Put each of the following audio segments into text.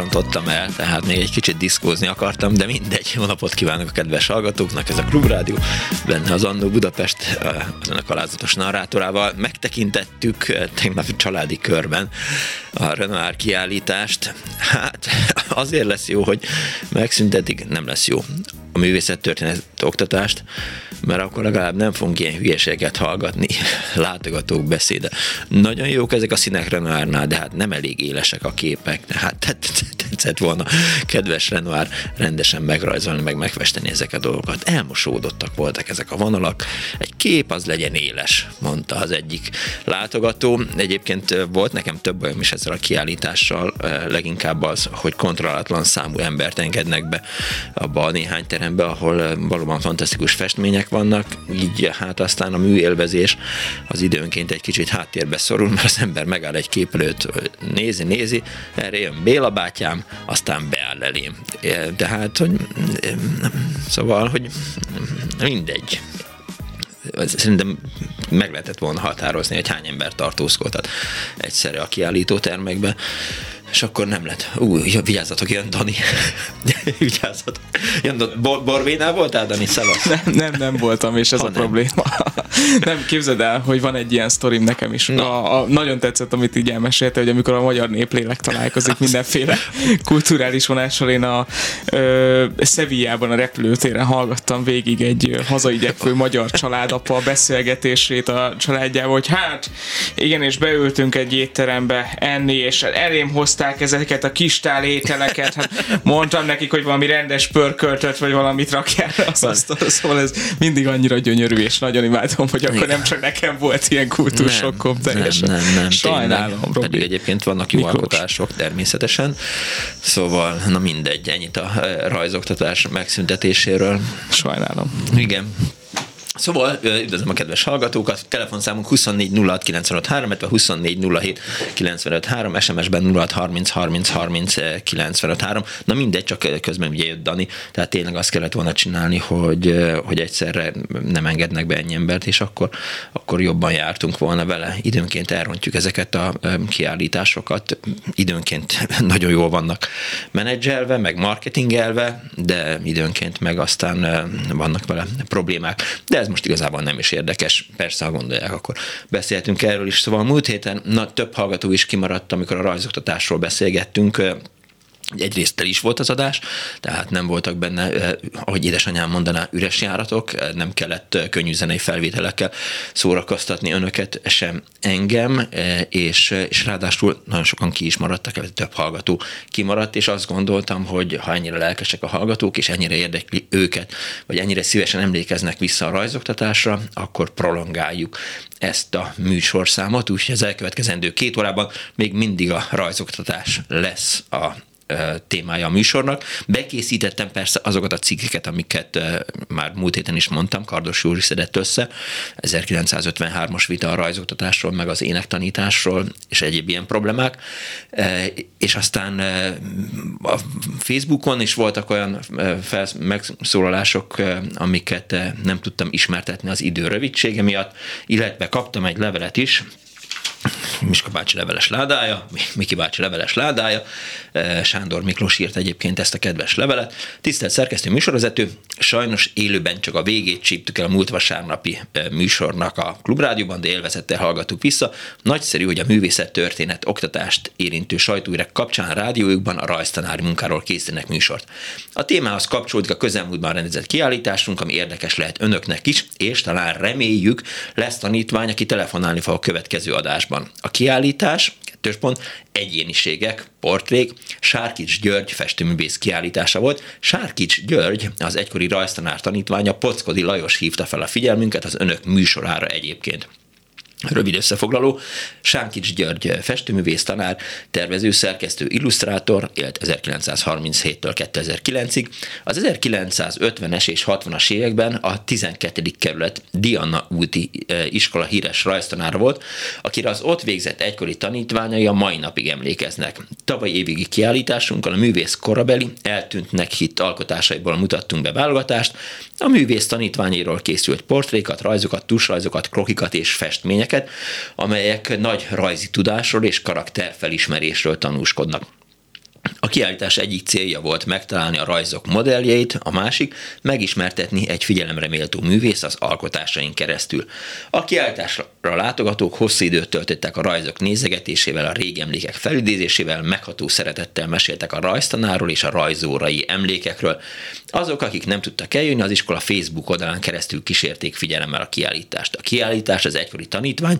Rontottam el, tehát még egy kicsit diszkózni akartam, de mindegy. Jó napot kívánok a kedves hallgatóknak, ez a Klubrádió, benne az Annó Budapest, az önök alázatos narrátorával. Megtekintettük tegnap családi körben a Renoir kiállítást. Hát azért lesz jó, hogy megszüntetik, nem lesz jó a művészettörténet oktatást, mert akkor legalább nem fogunk ilyen hülyeséget hallgatni, látogatók beszéde. Nagyon jók ezek a színek Renoirnál, de hát nem elég élesek a képek, tehát tetszett volna kedves Renoir rendesen megrajzolni, meg megfesteni ezek a dolgokat. Elmosódottak voltak ezek a vonalak, egy kép az legyen éles, mondta az egyik látogató. Egyébként volt nekem több olyan is ezzel a kiállítással, leginkább az, hogy kontrollatlan számú embert engednek be abba a néhány terembe, ahol valóban fantasztikus festmények vannak, így hát aztán a műélvezés az időnként egy kicsit háttérbe szorul, mert az ember megáll egy kép előtt, nézi, nézi, erre jön Béla bátyám, aztán beáll elém. Tehát, hogy szóval, hogy mindegy szerintem meg lehetett volna határozni, hogy hány ember tartózkodhat egyszerre a kiállító termekbe és akkor nem lett. Ú, vigyázzatok, jön Dani. vigyázzatok. Jön, Bor- Borvénál voltál, Dani? Szevasz. Nem, nem, nem voltam, és ez Na, a nem. probléma. nem, képzeld el, hogy van egy ilyen sztorim nekem is. A, a, nagyon tetszett, amit így elmesélte, hogy amikor a magyar néplélek találkozik mindenféle kulturális vonással, én a ö, Szevijában a repülőtéren hallgattam végig egy hazai gyekvő magyar családapa beszélgetését a családjával, hogy hát igen, és beültünk egy étterembe enni, és elém hozta hozták ezeket a kistál ételeket, hát mondtam nekik, hogy valami rendes pörköltöt, vagy valamit rakják az asztalra, szóval ez mindig annyira gyönyörű, és nagyon imádom, hogy akkor nem csak nekem volt ilyen kultúrsokkom teljesen. Nem, nem, nem, Sajnálom, Robi. Pedig egyébként vannak jó Miklós. alkotások természetesen, szóval na mindegy, ennyit a eh, rajzoktatás megszüntetéséről. Sajnálom. Igen, Szóval üdvözlöm a kedves hallgatókat, telefonszámunk 24 06 95 3, 24 07 95 3, SMS-ben 06 30 30 30 95 3. Na mindegy, csak közben ugye jött Dani, tehát tényleg azt kellett volna csinálni, hogy, hogy egyszerre nem engednek be ennyi embert, és akkor, akkor jobban jártunk volna vele. Időnként elrontjuk ezeket a kiállításokat, időnként nagyon jól vannak menedzselve, meg marketingelve, de időnként meg aztán vannak vele problémák. De ez most igazából nem is érdekes. Persze, ha gondolják, akkor beszéltünk erről is. Szóval múlt héten na, több hallgató is kimaradt, amikor a rajzoktatásról beszélgettünk Egyrészt el is volt az adás, tehát nem voltak benne, eh, ahogy édesanyám mondaná, üres járatok, eh, nem kellett eh, könnyű zenei felvételekkel szórakoztatni önöket, sem engem, és, és ráadásul nagyon sokan ki is maradtak, több hallgató kimaradt, és azt gondoltam, hogy ha ennyire lelkesek a hallgatók, és ennyire érdekli őket, vagy ennyire szívesen emlékeznek vissza a rajzoktatásra, akkor prolongáljuk ezt a műsorszámot, úgyhogy az elkövetkezendő két órában még mindig a rajzoktatás lesz a témája a műsornak. Bekészítettem persze azokat a cikkeket, amiket már múlt héten is mondtam, Kardos Józsi szedett össze, 1953-as vita a rajzoktatásról, meg az énektanításról, és egyéb ilyen problémák. És aztán a Facebookon is voltak olyan megszólalások, amiket nem tudtam ismertetni az idő rövidsége miatt, illetve kaptam egy levelet is, Miska bácsi leveles ládája, Miki bácsi leveles ládája, eh, Sándor Miklós írt egyébként ezt a kedves levelet. Tisztelt szerkesztő műsorvezető, Sajnos élőben csak a végét csíptük el a múlt vasárnapi műsornak a Klubrádióban, de élvezettel hallgattuk vissza. Nagyszerű, hogy a művészet történet oktatást érintő sajtóírek kapcsán rádiójukban a rajztanári munkáról készítenek műsort. A témához kapcsolódik a közelmúltban rendezett kiállításunk, ami érdekes lehet önöknek is, és talán reméljük lesz tanítvány, aki telefonálni fog a következő adásban. A kiállítás kettős pont, egyéniségek, portrék, Sárkics György festőművész kiállítása volt. Sárkics György, az egykori rajztanár tanítványa, Pockodi Lajos hívta fel a figyelmünket az önök műsorára egyébként. Rövid összefoglaló, Sánkics György festőművész tanár, tervező, szerkesztő, illusztrátor, élt 1937-től 2009-ig. Az 1950-es és 60-as években a 12. kerület Diana úti e, iskola híres rajztanára volt, akire az ott végzett egykori tanítványai a mai napig emlékeznek. Tavaly évigi kiállításunkon a művész korabeli eltűntnek hit alkotásaiból mutattunk be válogatást, a művész tanítványéről készült portrékat, rajzokat, tusrajzokat, krokikat és festményeket, filmeket, amelyek nagy rajzi tudásról és karakterfelismerésről tanúskodnak. A kiállítás egyik célja volt megtalálni a rajzok modelljeit, a másik megismertetni egy figyelemre méltó művész az alkotásain keresztül. A kiállításra látogatók hosszú időt töltöttek a rajzok nézegetésével, a régi emlékek felidézésével, megható szeretettel meséltek a rajztanáról és a rajzórai emlékekről. Azok, akik nem tudtak eljönni, az iskola Facebook oldalán keresztül kísérték figyelemmel a kiállítást. A kiállítás az egykori tanítvány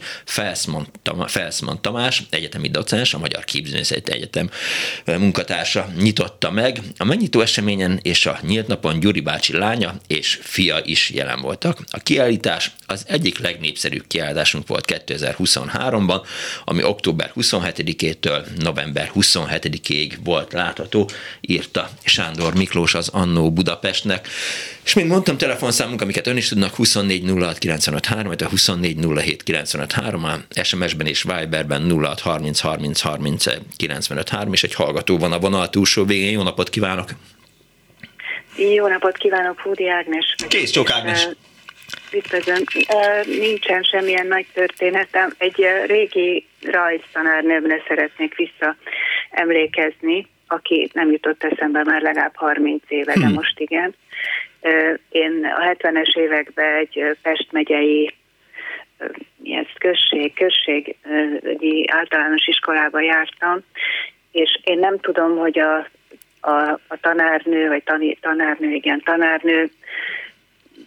Felszman Tamás, egyetemi docens, a Magyar Képzőművészeti Egyetem munkatársa nyitotta meg. A megnyitó eseményen és a nyílt napon Gyuri bácsi lánya és fia is jelen voltak. A kiállítás az egyik legnépszerűbb kiállításunk volt 2023-ban, ami október 27-től november 27-ig volt látható, írta Sándor Miklós az Annó Budapestnek. És mint mondtam, telefonszámunk, amiket ön is tudnak, 24 06 95 3, vagy a 24 07 95 3, SMS-ben és Viberben 06 30 30 30 95 3, és egy hallgató van a vonal túlsó végén. Jó napot kívánok! Jó napot kívánok, Fúdi Ágnes. Kész, csak Ágnes. Üdvözlöm. Nincsen semmilyen nagy történetem. Egy régi rajztanárnőmre szeretnék vissza emlékezni, aki nem jutott eszembe már legalább 30 éve, de hmm. most igen. Én a 70-es években egy Pest megyei ez község, község egy általános iskolába jártam, és én nem tudom, hogy a, a, a tanárnő, vagy tani, tanárnő, igen, tanárnő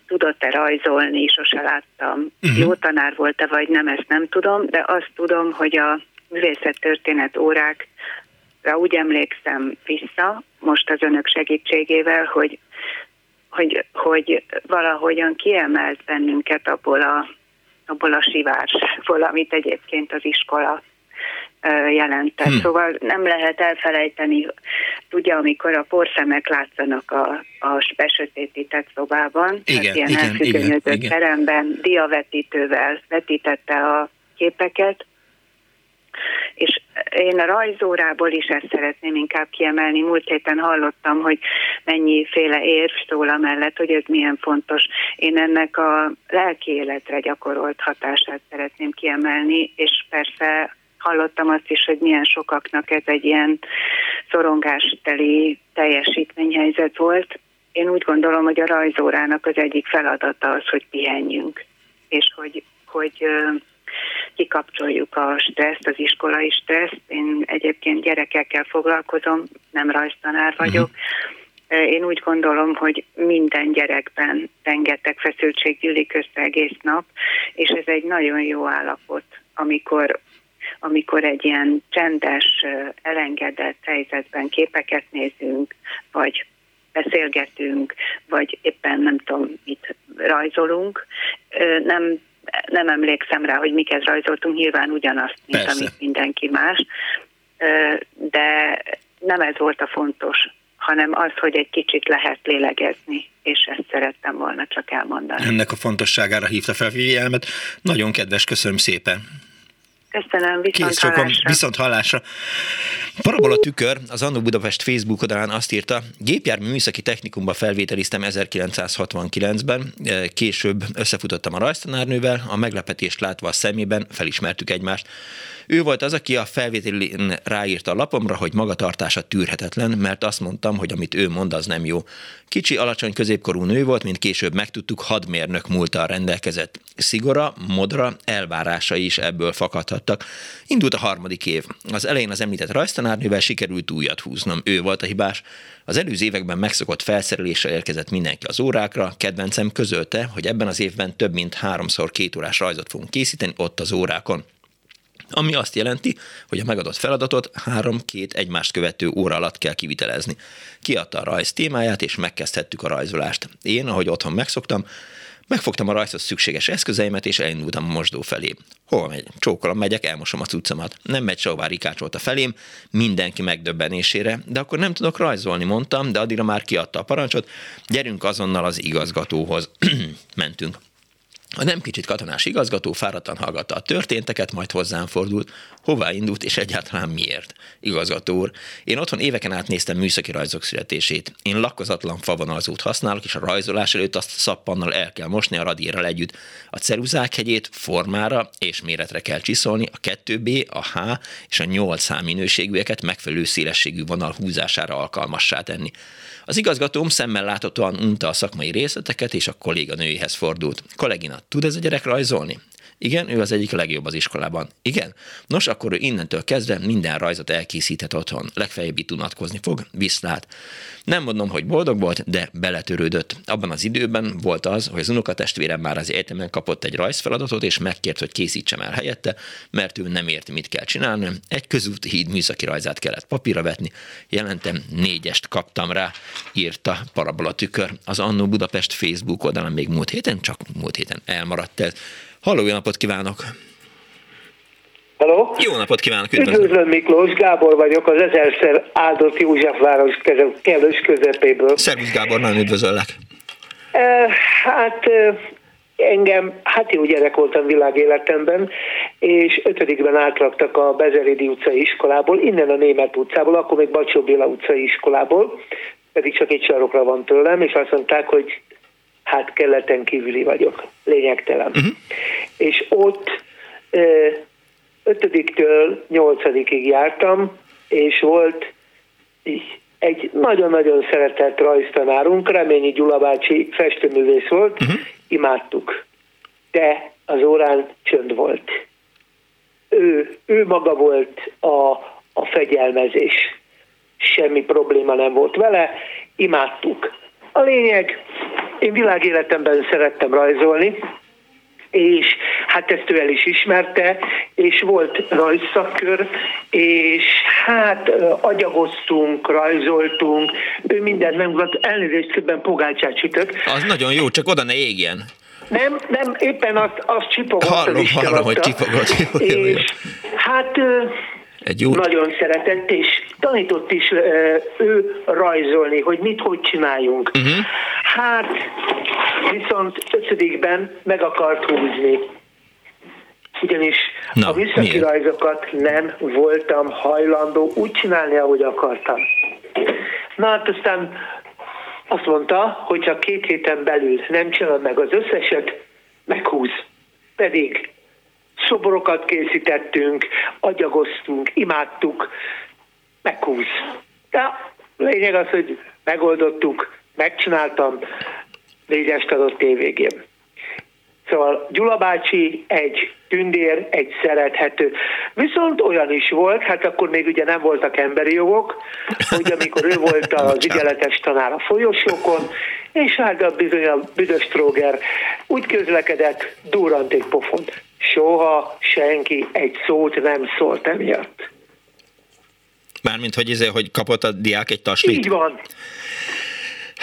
tudott-e rajzolni, sose láttam. Uh-huh. Jó tanár volt-e, vagy nem, ezt nem tudom, de azt tudom, hogy a művészettörténet órákra úgy emlékszem vissza, most az önök segítségével, hogy, hogy, hogy valahogyan kiemelt bennünket abból a, abból a sivárságból, amit egyébként az iskola jelentett. Hmm. Szóval nem lehet elfelejteni, tudja, amikor a porszemek látszanak a, a besötétített szobában, igen, hát ilyen igen, elfüggönyözött igen, teremben diavetítővel vetítette a képeket, és én a rajzórából is ezt szeretném inkább kiemelni. Múlt héten hallottam, hogy mennyiféle érv szól amellett, hogy ez milyen fontos. Én ennek a lelki életre gyakorolt hatását szeretném kiemelni, és persze hallottam azt is, hogy milyen sokaknak ez egy ilyen szorongásteli teljesítményhelyzet volt. Én úgy gondolom, hogy a rajzórának az egyik feladata az, hogy pihenjünk, és hogy, hogy kikapcsoljuk a stresszt, az iskolai stresszt. Én egyébként gyerekekkel foglalkozom, nem rajztanár vagyok. Uh-huh. Én úgy gondolom, hogy minden gyerekben rengeteg feszültség gyűlik össze egész nap, és ez egy nagyon jó állapot, amikor amikor egy ilyen csendes, elengedett helyzetben képeket nézünk, vagy beszélgetünk, vagy éppen nem tudom, mit rajzolunk. Nem, nem emlékszem rá, hogy miket rajzoltunk, nyilván ugyanazt, mint Persze. amit mindenki más, de nem ez volt a fontos, hanem az, hogy egy kicsit lehet lélegezni, és ezt szerettem volna csak elmondani. Ennek a fontosságára hívta fel figyelmet. Nagyon kedves, köszönöm szépen. Köszönöm, viszont Kész sokan, hallásra. viszont hallásra. Parabola tükör az Annó Budapest Facebook oldalán azt írta, gépjármű műszaki technikumba felvételiztem 1969-ben, eh, később összefutottam a rajztanárnővel, a meglepetést látva a szemében felismertük egymást. Ő volt az, aki a felvételén ráírta a lapomra, hogy magatartása tűrhetetlen, mert azt mondtam, hogy amit ő mond, az nem jó. Kicsi, alacsony középkorú nő volt, mint később megtudtuk, hadmérnök múltal rendelkezett. Szigora, modra, elvárásai is ebből fakadhattak. Indult a harmadik év. Az elején az említett rajztanárnővel sikerült újat húznom. Ő volt a hibás. Az előző években megszokott felszereléssel érkezett mindenki az órákra. Kedvencem közölte, hogy ebben az évben több mint háromszor két órás rajzot fogunk készíteni ott az órákon ami azt jelenti, hogy a megadott feladatot három-két egymást követő óra alatt kell kivitelezni. Kiadta a rajz témáját, és megkezdhettük a rajzolást. Én, ahogy otthon megszoktam, Megfogtam a rajzhoz szükséges eszközeimet, és elindultam a mosdó felé. Hova megy? Csókolom, megyek, elmosom a cuccomat. Nem megy sehová rikácsolt a felém, mindenki megdöbbenésére, de akkor nem tudok rajzolni, mondtam, de addigra már kiadta a parancsot, gyerünk azonnal az igazgatóhoz. Mentünk. A nem kicsit katonás igazgató fáradtan hallgatta a történteket, majd hozzám fordult. Hová indult, és egyáltalán miért? Igazgató úr, én otthon éveken át néztem műszaki rajzok születését. Én lakkozatlan favonalzót használok, és a rajzolás előtt azt szappannal el kell mosni a radírral együtt. A ceruzák hegyét formára és méretre kell csiszolni, a 2B, a H és a 8H minőségűeket megfelelő szélességű vonal húzására alkalmassá tenni. Az igazgatóm szemmel láthatóan unta a szakmai részleteket, és a kolléganőjéhez fordult. Kollégina, tud ez a gyerek rajzolni? Igen, ő az egyik legjobb az iskolában. Igen? Nos, akkor ő innentől kezdve minden rajzot elkészíthet otthon. Legfeljebb itt unatkozni fog, viszlát. Nem mondom, hogy boldog volt, de beletörődött. Abban az időben volt az, hogy az unokatestvérem már az egyetemen kapott egy rajzfeladatot, és megkért, hogy készítsem el helyette, mert ő nem érti, mit kell csinálni. Egy közúti híd műszaki rajzát kellett papírra vetni. Jelentem négyest kaptam rá, írta Parabola tükör. Az Annó Budapest Facebook oldalán még múlt héten, csak múlt héten elmaradt ez. Halló, jó napot kívánok! Hello? Jó napot kívánok, üdvözlöm! Üdvözlöm Miklós, Gábor vagyok, az ezerszer áldott Józsefváros kellős közepéből. Szervusz Gábor, nagyon üdvözöllek! E, hát e, engem, hát jó gyerek voltam világéletemben, és ötödikben átraktak a Bezerédi utcai iskolából, innen a Német utcából, akkor még Bacsó Béla utcai iskolából, pedig csak egy sarokra van tőlem, és azt mondták, hogy hát keleten kívüli vagyok, lényegtelen. Uh-huh. És ott ötödiktől nyolcadikig jártam, és volt egy nagyon-nagyon szeretett rajztanárunk, Reményi Gyula bácsi festőművész volt, uh-huh. imádtuk. De az órán csönd volt. Ő, ő maga volt a, a fegyelmezés. Semmi probléma nem volt vele, imádtuk. A lényeg, én világéletemben szerettem rajzolni, és hát ezt ő el is ismerte, és volt rajzszakkör, és hát agyagoztunk, rajzoltunk, ő mindent volt, elnézést közben pogácsát sütök. Az nagyon jó, csak oda ne égjen. Nem, nem, éppen azt, azt csipogott hallom, az hallom, hogy csipogott. Jó, jó, jó. És hát Egy jó. nagyon szeretett, és tanított is ő rajzolni, hogy mit, hogy csináljunk. Uh-huh. Hát, viszont ötödikben meg akart húzni. Ugyanis Na, a műszaki rajzokat nem voltam hajlandó úgy csinálni, ahogy akartam. Na hát aztán azt mondta, hogy ha két héten belül nem csinál meg az összeset, meghúz. Pedig szoborokat készítettünk, agyagoztunk, imádtuk, meghúz. De lényeg az, hogy megoldottuk, megcsináltam, négyest adott évvégén. Szóval Gyula bácsi egy tündér, egy szerethető. Viszont olyan is volt, hát akkor még ugye nem voltak emberi jogok, hogy amikor ő volt az ügyeletes tanár a folyosókon, és hát a bizony a büdös tróger úgy közlekedett, durrant egy pofont. Soha senki egy szót nem szólt emiatt. Mármint, hogy, ezért, hogy kapott a diák egy taslit. Így van.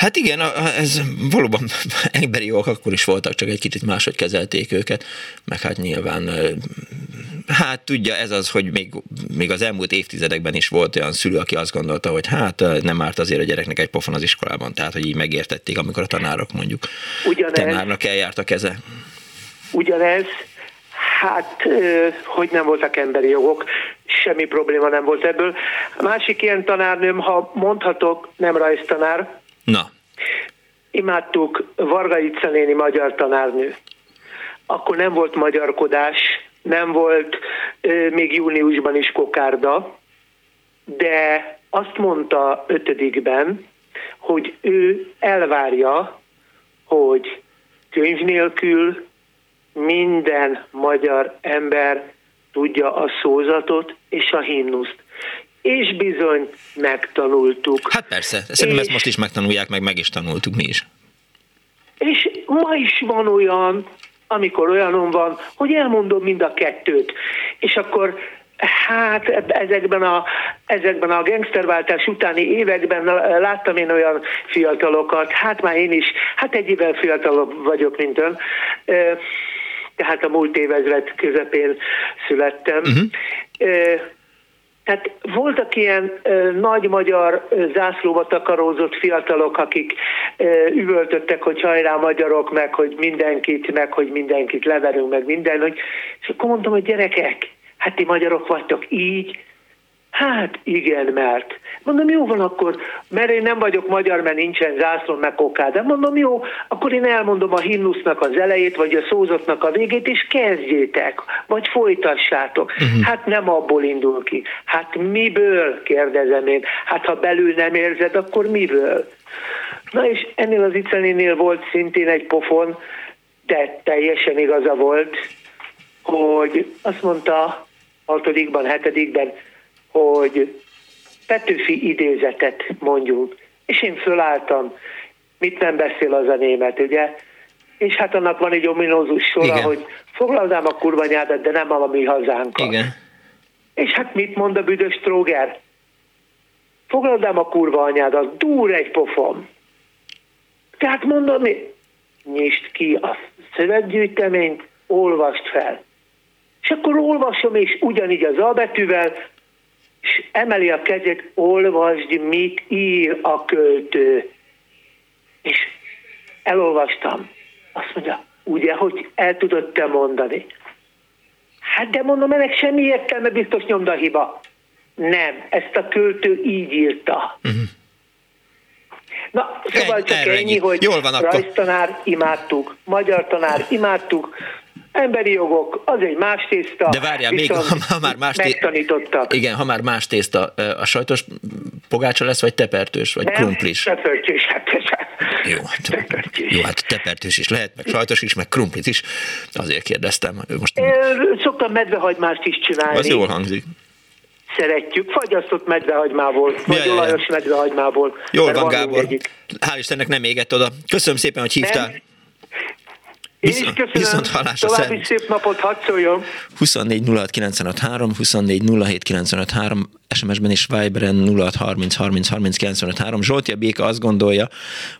Hát igen, ez valóban emberi jogok akkor is voltak, csak egy kicsit máshogy kezelték őket, meg hát nyilván, hát tudja, ez az, hogy még, még az elmúlt évtizedekben is volt olyan szülő, aki azt gondolta, hogy hát nem árt azért a gyereknek egy pofon az iskolában, tehát hogy így megértették, amikor a tanárok mondjuk Ugyanez. tanárnak eljárt a keze. Ugyanez, hát, hogy nem voltak emberi jogok, semmi probléma nem volt ebből. A másik ilyen tanárnőm, ha mondhatok, nem rajztanár. Na. Imádtuk Varga Ica magyar tanárnő. Akkor nem volt magyarkodás, nem volt még júniusban is kokárda, de azt mondta ötödikben, hogy ő elvárja, hogy könyv nélkül minden magyar ember tudja a szózatot és a himnuszt. És bizony megtanultuk. Hát persze, szerintem és, ezt most is megtanulják, meg meg is tanultuk mi is. És ma is van olyan, amikor olyanom van, hogy elmondom mind a kettőt. És akkor Hát ezekben a, ezekben a gangsterváltás utáni években láttam én olyan fiatalokat, hát már én is, hát egy évvel fiatalabb vagyok, mint ön, tehát a múlt évezred közepén születtem. Uh-huh. Tehát voltak ilyen ö, nagy magyar ö, zászlóba takarózott fiatalok, akik ö, üvöltöttek, hogy hajrá magyarok, meg hogy mindenkit, meg hogy mindenkit leverünk, meg minden. Hogy, és akkor mondtam, hogy gyerekek, hát ti magyarok vagytok így, Hát igen, mert. Mondom, jó van akkor, mert én nem vagyok magyar, mert nincsen zászló meg kokád. De mondom, jó, akkor én elmondom a himnusznak az elejét, vagy a szózatnak a végét, és kezdjétek, vagy folytassátok. Uh-huh. Hát nem abból indul ki. Hát miből, kérdezem én. Hát ha belül nem érzed, akkor miből? Na és ennél az Icenénél volt szintén egy pofon, de teljesen igaza volt, hogy azt mondta hatodikban, hetedikben, hogy Petőfi idézetet mondjunk. És én fölálltam, mit nem beszél az a német, ugye? És hát annak van egy ominózus sora, Igen. hogy foglalnám a kurva nyádat, de nem a mi hazánkat. Igen. És hát mit mond a büdös tróger? Foglalnám a kurva anyádat, dúr egy pofom. Tehát mondom, nyisd ki a szöveggyűjteményt, olvast fel. És akkor olvasom, és ugyanígy az A betűvel, és emeli a kezét, olvasd, mit ír a költő. És elolvastam. Azt mondja, ugye, hogy el tudod te mondani. Hát de mondom, ennek semmi értelme, biztos nyomdahiba. Nem, ezt a költő így írta. Uh-huh. Na, szóval csak ennyi, hogy Jól van akkor. rajztanár imádtuk, magyar tanár imádtuk, Emberi jogok, az egy más tészta. De várjál, még ha, ha már más tészta. Igen, ha már más tészta, a sajtos pogácsa lesz, vagy tepertős, vagy Nem, krumplis? tepertős, hát jó, hát, tepertős. jó, hát tepertős is lehet, meg sajtos is, meg krumplit is. Azért kérdeztem. Most... É, szoktam medvehagymást is csinálni. Az jól hangzik szeretjük, fagyasztott medvehagymából, vagy ja, olajos ja. medvehagymából. Jól van, Gábor. Hál' Istennek nem égett oda. Köszönöm szépen, hogy hívtál. Nem. Én is köszönöm. Viszont hallásra További szép napot, hadd szóljon. 24 06 953, 24 07 953, SMS-ben és Viberen 06 30 30 30 953. Zsolti a Béka azt gondolja,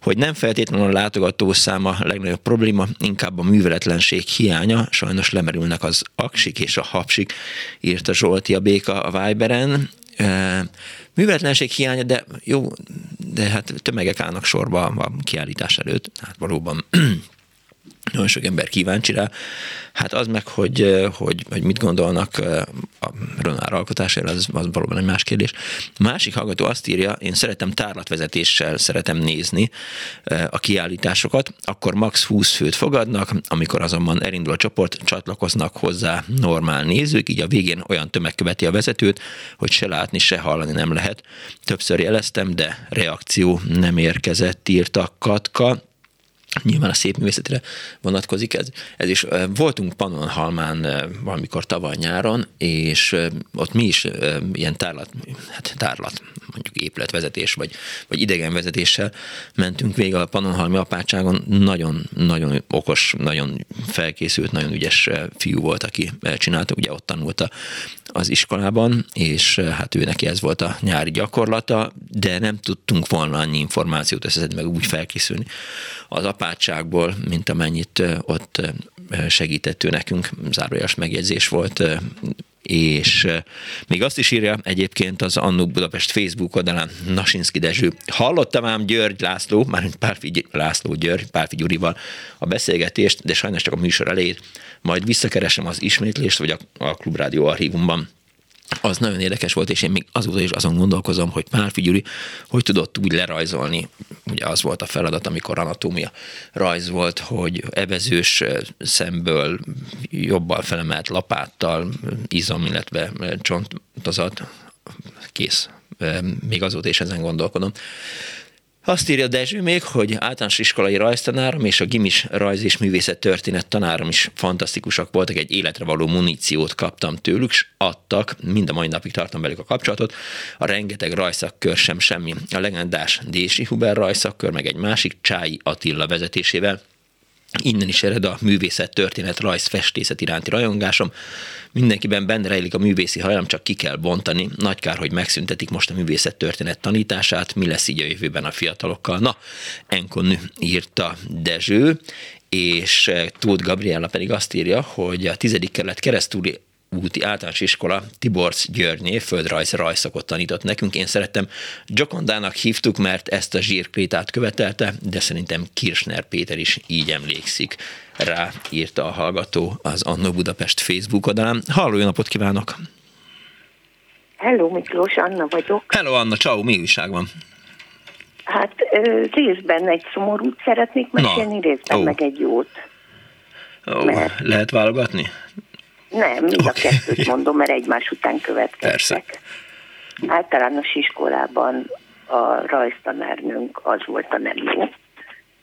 hogy nem feltétlenül a látogató száma a legnagyobb probléma, inkább a műveletlenség hiánya. Sajnos lemerülnek az aksik és a hapsik, írta Zsolti a Béka a Viberen műveletlenség hiánya, de jó, de hát tömegek állnak sorba a kiállítás előtt, hát valóban nagyon sok ember kíváncsi rá. Hát az meg, hogy, hogy, hogy mit gondolnak a Ronár alkotására, az, az valóban egy más kérdés. Másik hallgató azt írja, én szeretem tárlatvezetéssel szeretem nézni a kiállításokat, akkor max 20 főt fogadnak, amikor azonban elindul a csoport, csatlakoznak hozzá normál nézők, így a végén olyan tömeg követi a vezetőt, hogy se látni, se hallani nem lehet. Többször jeleztem, de reakció nem érkezett, írta Katka Nyilván a szép művészetre vonatkozik ez. Ez is voltunk Pannonhalmán valamikor tavaly nyáron, és ott mi is ilyen tárlat, hát tárlat, mondjuk épületvezetés, vagy, vagy idegenvezetéssel mentünk végig a Pannonhalmi apátságon. Nagyon, nagyon okos, nagyon felkészült, nagyon ügyes fiú volt, aki csinálta, ugye ott tanulta az iskolában, és hát ő neki ez volt a nyári gyakorlata, de nem tudtunk volna annyi információt összeszedni, meg úgy felkészülni az apátságból, mint amennyit ott segített ő nekünk, zárójas megjegyzés volt, és még azt is írja egyébként az Annó Budapest Facebook oldalán Nasinski Dezső. Hallottam ám György László, mármint Pálfi László György, Pálfi Gyurival a beszélgetést, de sajnos csak a műsor elejét, majd visszakeresem az ismétlést, vagy a, a Klubrádió archívumban az nagyon érdekes volt, és én még azóta is azon gondolkozom, hogy Pál Gyuri hogy tudott úgy lerajzolni, ugye az volt a feladat, amikor anatómia rajz volt, hogy evezős szemből jobbal felemelt lapáttal izom, illetve csontozat, kész. Még azóta is ezen gondolkodom. Azt írja Dezső még, hogy általános iskolai rajztanárom és a gimis rajz és művészet történet tanárom is fantasztikusak voltak, egy életre való muníciót kaptam tőlük, és adtak, mind a mai napig tartom velük a kapcsolatot, a rengeteg rajszakkör sem semmi. A legendás Dési Huber rajszakkör, meg egy másik Csái Attila vezetésével, Innen is ered a művészet, történet, rajz, festészet iránti rajongásom. Mindenkiben benne rejlik a művészi hajlam, csak ki kell bontani. Nagy kár, hogy megszüntetik most a művészet történet tanítását. Mi lesz így a jövőben a fiatalokkal? Na, Enkon írta Dezső, és Tóth Gabriella pedig azt írja, hogy a tizedik kerület keresztúri úti általános iskola Tiborcs Györgyné földrajz rajszakot tanított nekünk. Én szerettem Gyokondának hívtuk, mert ezt a zsírkrétát követelte, de szerintem Kirchner Péter is így emlékszik rá, írta a hallgató az Annó Budapest Facebook oldalán. Halló, jó napot kívánok! Hello, Miklós, Anna vagyok. Hello, Anna, ciao, mi újság van? Hát részben egy szomorút szeretnék mesélni, no. részben oh. meg egy jót. Oh, mert... Lehet válogatni? Nem, mind a kettőt mondom, mert egymás után következtek. Persze. Általános iskolában a rajztanárnőnk az volt a nem jó.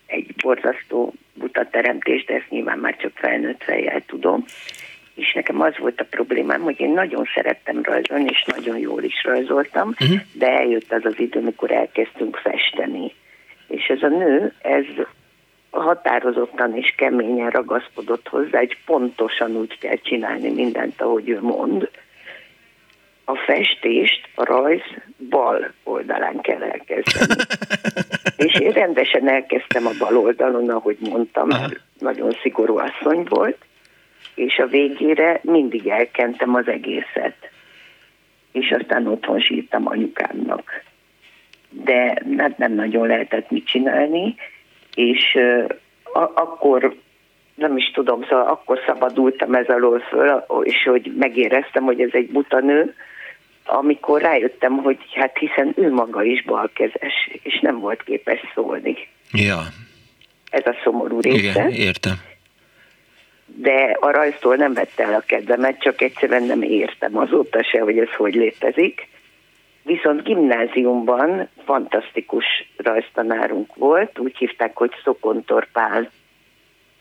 Egy borzasztó buta teremtés, de ezt nyilván már csak felnőtt fejjel tudom. És nekem az volt a problémám, hogy én nagyon szerettem rajzolni, és nagyon jól is rajzoltam, uh-huh. de eljött az az idő, amikor elkezdtünk festeni. És ez a nő, ez határozottan és keményen ragaszkodott hozzá, hogy pontosan úgy kell csinálni mindent, ahogy ő mond. A festést, a rajz bal oldalán kell elkezdeni. és én rendesen elkezdtem a bal oldalon, ahogy mondtam, mert nagyon szigorú asszony volt, és a végére mindig elkentem az egészet. És aztán otthon sírtam anyukámnak. De hát nem nagyon lehetett mit csinálni, és a- akkor nem is tudom, szóval akkor szabadultam ez alól föl, és hogy megéreztem, hogy ez egy buta nő, amikor rájöttem, hogy hát hiszen ő maga is balkezes, és nem volt képes szólni. Ja. Ez a szomorú része. Igen, értem. De a rajztól nem vette el a kedvemet, csak egyszerűen nem értem azóta se, hogy ez hogy létezik. Viszont gimnáziumban fantasztikus rajztanárunk volt, úgy hívták, hogy Szokontor Pál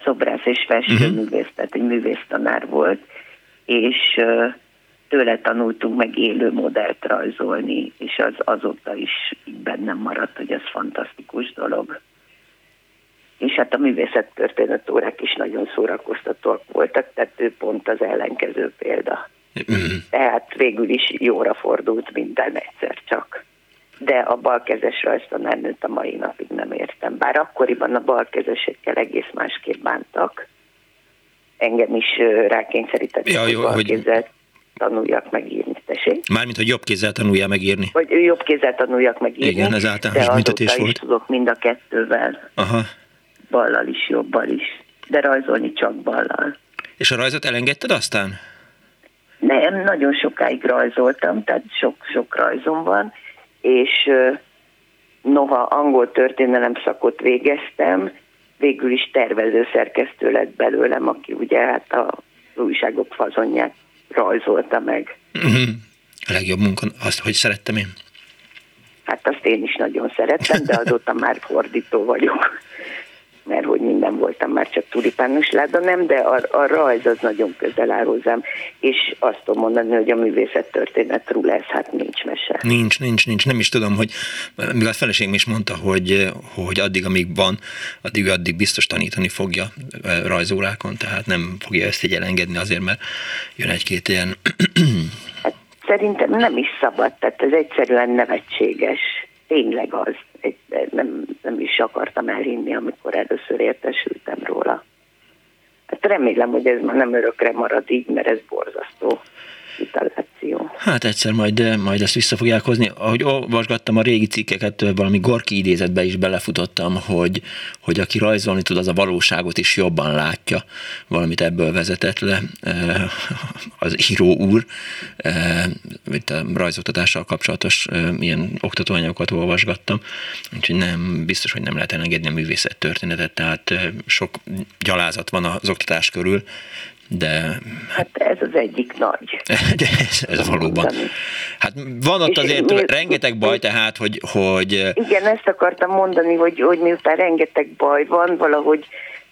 szobrász és festőművész, uh-huh. tehát egy művésztanár volt, és tőle tanultunk meg élő modellt rajzolni, és az azóta is bennem maradt, hogy ez fantasztikus dolog. És hát a művészettörténet órák is nagyon szórakoztatóak voltak, tehát ő pont az ellenkező példa. Mm. Tehát végül is jóra fordult minden egyszer csak. De a balkezes rajztanárnőt a mai napig nem értem. Bár akkoriban a balkezesekkel egész másképp bántak. Engem is rákényszerített, ja, jó, hogy tanuljak megírni. Tessék? Mármint, hogy jobb kézzel tanuljál megírni. Vagy jobb kézzel tanuljak megírni. Igen, ez általános büntetés volt. is tudok mind a kettővel. Aha. Ballal is, jobbal is. De rajzolni csak ballal. És a rajzot elengedted aztán? Nem, nagyon sokáig rajzoltam, tehát sok-sok rajzom van, és noha angol történelem szakot végeztem, végül is tervező szerkesztő lett belőlem, aki ugye hát a újságok fazonját rajzolta meg. Uh-huh. A legjobb munka, azt, hogy szerettem én. Hát azt én is nagyon szerettem, de azóta már fordító vagyok mert hogy minden voltam már csak tulipános láda, nem, de a, a rajz az nagyon közel áll hozzám, és azt tudom mondani, hogy a művészet történetről lesz, hát nincs mese. Nincs, nincs, nincs, nem is tudom, hogy mivel a feleségem is mondta, hogy, hogy addig, amíg van, addig addig biztos tanítani fogja rajzórákon, tehát nem fogja ezt így elengedni azért, mert jön egy-két ilyen... Hát szerintem nem is szabad, tehát ez egyszerűen nevetséges tényleg az. Nem, nem is akartam elhinni, amikor először értesültem róla. Hát remélem, hogy ez már nem örökre marad így, mert ez borzasztó. Hospitaláció. Hát egyszer majd, majd ezt vissza fogják hozni. Ahogy olvasgattam a régi cikkeket, valami Gorki idézetbe is belefutottam, hogy, hogy aki rajzolni tud, az a valóságot is jobban látja. Valamit ebből vezetett le az író úr, itt a rajzoktatással kapcsolatos ilyen oktatóanyagokat olvasgattam, úgyhogy nem, biztos, hogy nem lehet elengedni a művészet történetet, tehát sok gyalázat van az oktatás körül, de... Hát ez az egyik nagy. ez, ez valóban. Hát van ott azért mi, rengeteg baj, tehát, hogy, hogy... Igen, ezt akartam mondani, hogy, hogy miután rengeteg baj van, valahogy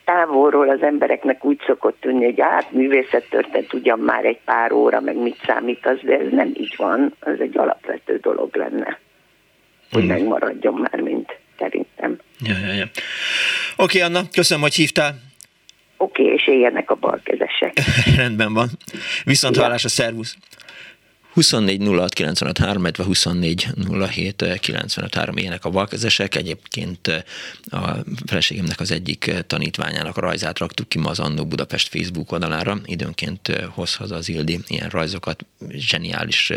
távolról az embereknek úgy szokott tűnni, hogy hát művészettörténet ugyan már egy pár óra, meg mit számít az, de ez nem így van, ez egy alapvető dolog lenne, hogy hmm. megmaradjon már, mint szerintem. Ja, ja, ja. Oké, Anna, köszönöm, hogy hívtál. Oké, okay, és éljenek a balkezesek. Rendben van. Viszont hallás a szervusz. 24 06 95 3, 24 07 95 3 ilyenek a balkezesek. Egyébként eh, a feleségemnek az egyik eh, tanítványának a rajzát raktuk ki ma az Annó Budapest Facebook oldalára. Időnként eh, hoz haza az Ildi ilyen rajzokat, zseniális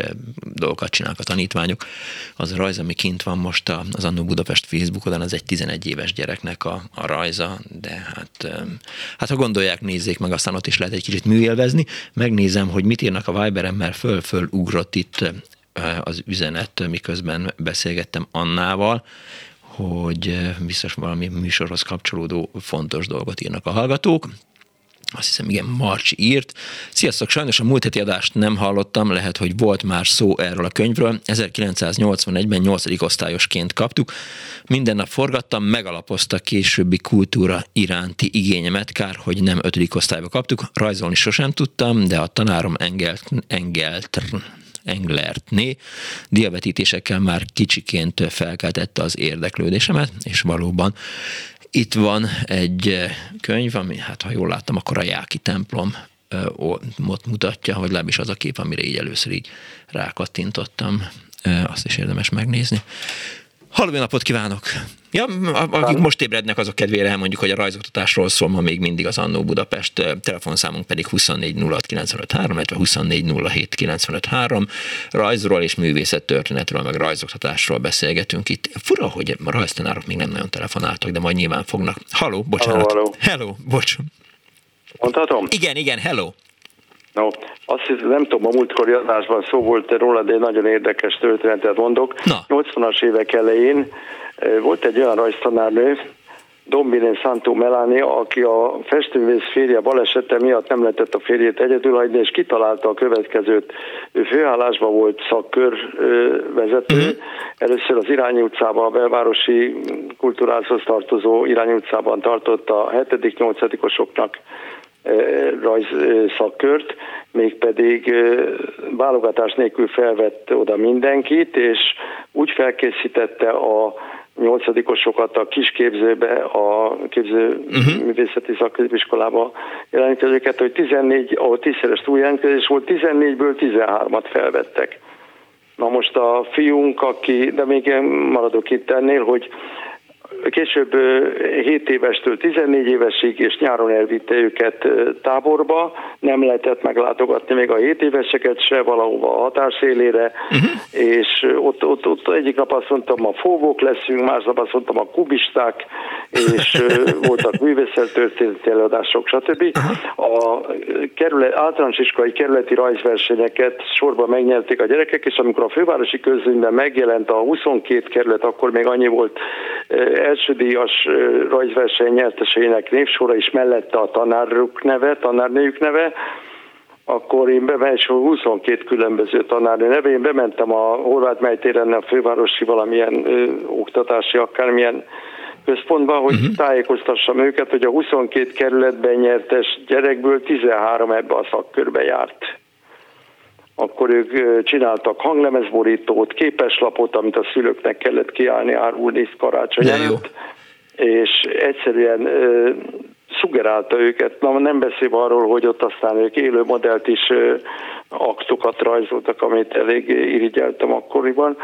dolgokat csinálnak a tanítványok. Az a rajz, ami kint van most az Annó Budapest Facebook oldalán, az egy 11 éves gyereknek a, a rajza, de hát, hát ha gondolják, nézzék meg, aztán ott is lehet egy kicsit műélvezni. Megnézem, hogy mit írnak a Viberen, mert föl-föl ugrott itt az üzenet, miközben beszélgettem Annával, hogy biztos valami műsorhoz kapcsolódó fontos dolgot írnak a hallgatók. Azt hiszem, igen, Marcs írt. Sziasztok, sajnos a múlt heti adást nem hallottam, lehet, hogy volt már szó erről a könyvről. 1981-ben 8. osztályosként kaptuk. Minden nap forgattam, megalapozta későbbi kultúra iránti igényemet, kár, hogy nem 5. osztályba kaptuk. Rajzolni sosem tudtam, de a tanárom engelt, engelt Englertné diabetítésekkel már kicsiként felkeltette az érdeklődésemet, és valóban itt van egy könyv, ami, hát ha jól láttam, akkor a Jáki templom ott mutatja, hogy legalábbis az a kép, amire így először így rákattintottam, azt is érdemes megnézni. Halló, napot kívánok! Ja, akik most ébrednek, azok kedvére elmondjuk, hogy a rajzoktatásról szól ma még mindig az Annó Budapest, telefonszámunk pedig 24 illetve 24 Rajzról és művészettörténetről, meg rajzoktatásról beszélgetünk itt. Fura, hogy a rajztanárok még nem nagyon telefonáltak, de majd nyilván fognak. Halló, bocsánat. Hello, hello. bocs. Mondhatom? Igen, igen, hello. No, azt hiszem, nem tudom, a múltkori adásban szó volt róla, de egy nagyon érdekes történetet mondok. Na. 80-as évek elején volt egy olyan rajztanárnő, Dombinen Santo Melania, aki a festőművész férje balesete miatt nem lehetett a férjét egyedül hagyni, és kitalálta a következőt. Ő főállásban volt szakkör vezető, uh-huh. először az Irányi utcában, a belvárosi kultúrázhoz tartozó Irányi utcában tartotta a 7.-8-osoknak rajz szakkört, mégpedig válogatás nélkül felvett oda mindenkit, és úgy felkészítette a nyolcadikosokat a kisképzőbe, a képző uh-huh. művészeti szakközépiskolába jelentkezőket, hogy 14, ahol tízszeres túljelentkezés volt, 14-ből 13-at felvettek. Na most a fiunk, aki, de még maradok itt ennél, hogy Később 7 évestől 14 évesig, és nyáron elvitte őket táborba, nem lehetett meglátogatni még a 7 éveseket se valahova a határszélére, uh-huh. és ott, ott, ott egyik nap azt mondtam, a fogók leszünk, másnap azt mondtam, a kubisták, és voltak művészettörténeti előadások, stb. Uh-huh. A kerület, általános iskolai kerületi rajzversenyeket sorba megnyerték a gyerekek, és amikor a fővárosi közönyben megjelent a 22 kerület, akkor még annyi volt elsődíjas rajzverseny nyertesének névsora is mellette a tanáruk neve, tanárnőjük neve, akkor én bementem, 22 különböző tanárnő neve, én bementem a Horváth Mejtéren a fővárosi valamilyen ö, oktatási akármilyen központba, hogy uh-huh. tájékoztassam őket, hogy a 22 kerületben nyertes gyerekből 13 ebbe a szakkörbe járt akkor ők csináltak hanglemezborítót, képeslapot, amit a szülőknek kellett kiállni árulni karácsony előtt, és egyszerűen ö, szugerálta őket, na nem beszélve arról, hogy ott aztán ők élő modellt is ö, aktokat rajzoltak, amit elég irigyeltem akkoriban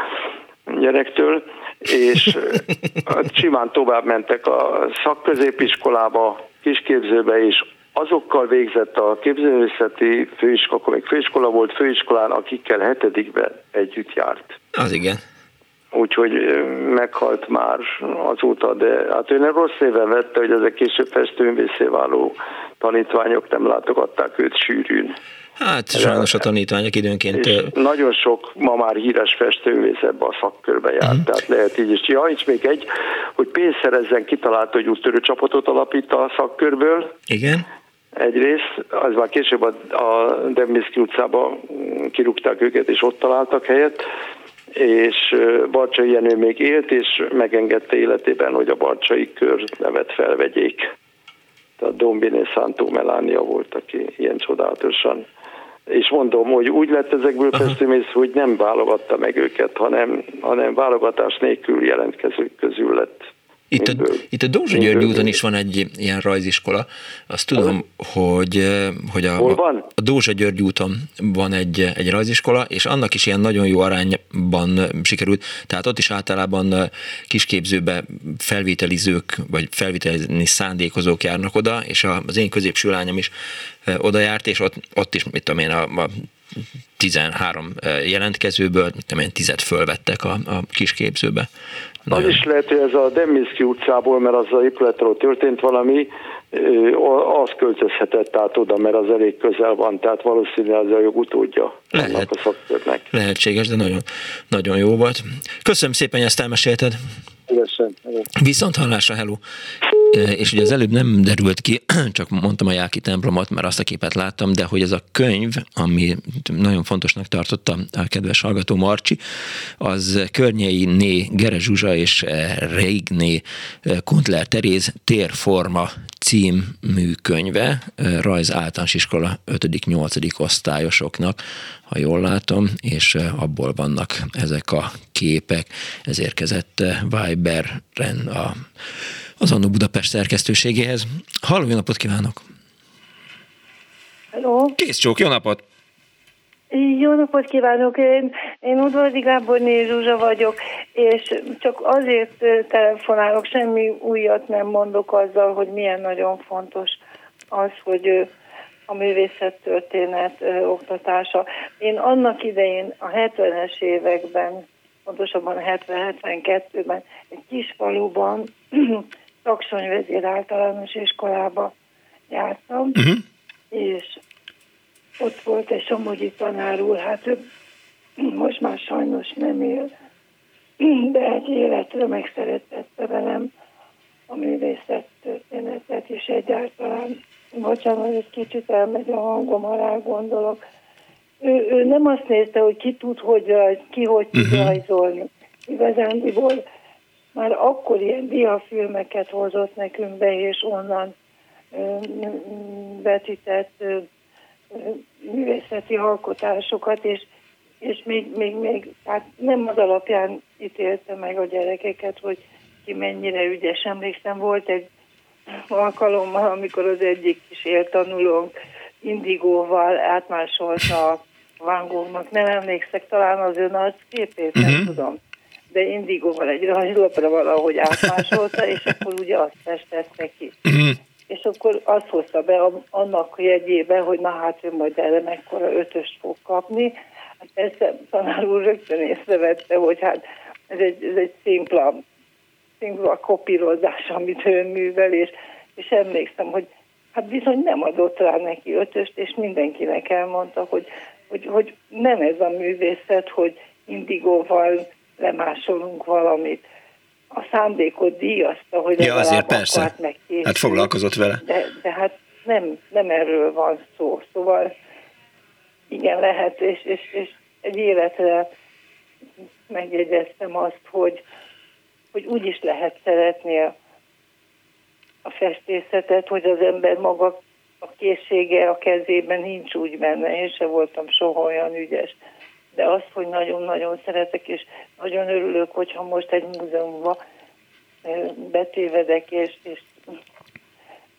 gyerektől, és simán tovább mentek a szakközépiskolába, kisképzőbe, és azokkal végzett a képzőművészeti főiskola, akkor még főiskola volt főiskolán, akikkel hetedikben együtt járt. Az igen. Úgyhogy meghalt már azóta, de hát ő nem rossz néven vette, hogy ezek később festőművészé váló tanítványok nem látogatták őt sűrűn. Hát sajnos a tanítványok időnként... És nagyon sok ma már híres festőművész ebbe a szakkörbe járt, uh-huh. tehát lehet így is. Ja, így még egy, hogy pénzt szerezzen, kitalálta, hogy úttörő csapatot alapít a szakkörből. Igen. Egyrészt, az már később a, a Dembiszki utcába kirúgták őket, és ott találtak helyet, és Barcsai Jenő még élt, és megengedte életében, hogy a Barcsai kör nevet felvegyék. Tehát Dombini Santó Melania volt, aki ilyen csodálatosan. És mondom, hogy úgy lett ezekből festőmész, hogy nem válogatta meg őket, hanem, hanem válogatás nélkül jelentkezők közül lett itt a, itt a Dózsa György úton is van egy ilyen rajziskola. Azt tudom, hogy, eh, hogy a, van? a Dózsa György úton van egy, egy rajziskola, és annak is ilyen nagyon jó arányban sikerült. Tehát ott is általában eh, kisképzőbe felvételizők, vagy felvételizni szándékozók járnak oda, és az én középső lányom is eh, oda járt, és ott, ott is, mit tudom én, a, a 13 jelentkezőből, tudom én, tizet fölvettek a, a kisképzőbe. Nagyon. Az is lehet, hogy ez a Deminski utcából, mert az a épületről történt valami, az költözhetett át oda, mert az elég közel van, tehát valószínűleg az a jog utódja Lehet. annak a szakkörnek. Lehetséges, de nagyon, nagyon jó volt. Köszönöm szépen, hogy ezt elmesélted. Viszont hallásra, hello! És ugye az előbb nem derült ki, csak mondtam a Jáki templomot, mert azt a képet láttam, de hogy ez a könyv, ami nagyon fontosnak tartotta a kedves hallgató Marcsi, az Környei Né Gere Zsuzsa és Reigné Kuntler Teréz Térforma című könyve, rajz általános iskola 5.-8. osztályosoknak, ha jól látom, és abból vannak ezek a képek. Ez érkezett Viberen a, az Annó Budapest szerkesztőségéhez. Halló, jó napot kívánok! Hello. Kész csók, jó napot! Jó napot kívánok! Én, én Udvardi Gábor Zsuzsa vagyok, és csak azért telefonálok, semmi újat nem mondok azzal, hogy milyen nagyon fontos az, hogy a művészettörténet oktatása. Én annak idején a 70-es években, pontosabban 70-72-ben egy kis faluban Taksonyvezér általános iskolába jártam, uh-huh. és ott volt egy Somogyi tanár úr, hát ő most már sajnos nem él, de egy életre megszeretette velem a művészet történetet, és egyáltalán, bocsánat, egy kicsit elmegy a hangom, ha rá gondolok, ő, ő nem azt nézte, hogy ki tud, hogy ki hogy tud uh-huh. rajzolni. Igazándiból már akkor ilyen diafilmeket hozott nekünk be, és onnan vetített művészeti alkotásokat, és, és még, még, még hát nem az alapján ítélte meg a gyerekeket, hogy ki mennyire ügyes. Emlékszem, volt egy alkalommal, amikor az egyik kis éltanulónk indigóval átmásolta a Van Gogh-nak, nem emlékszek, talán az ön az képét, uh-huh. nem mhm. tudom, de indigóval egy rajzlapra valahogy átmásolta, és akkor ugye azt festette ki. Uh-huh és akkor azt hozta be annak jegyébe, hogy na hát ő majd erre mekkora ötöst fog kapni. Hát persze tanár úr rögtön észrevette, hogy hát ez egy, ez egy szimpla, szimpla kopírozás, amit ő művel, és, és emlékszem, hogy hát bizony nem adott rá neki ötöst, és mindenkinek elmondta, hogy, hogy, hogy nem ez a művészet, hogy indigóval lemásolunk valamit a szándékot díjazta, hogy ja, azért persze. Hát foglalkozott vele. De, de hát nem, nem erről van szó. Szóval igen, lehet, és, és, és egy életre megjegyeztem azt, hogy, hogy úgy is lehet szeretni a, a festészetet, hogy az ember maga a készsége a kezében nincs úgy benne. Én se voltam soha olyan ügyes de azt, hogy nagyon-nagyon szeretek, és nagyon örülök, hogyha most egy múzeumban betévedek, és, és,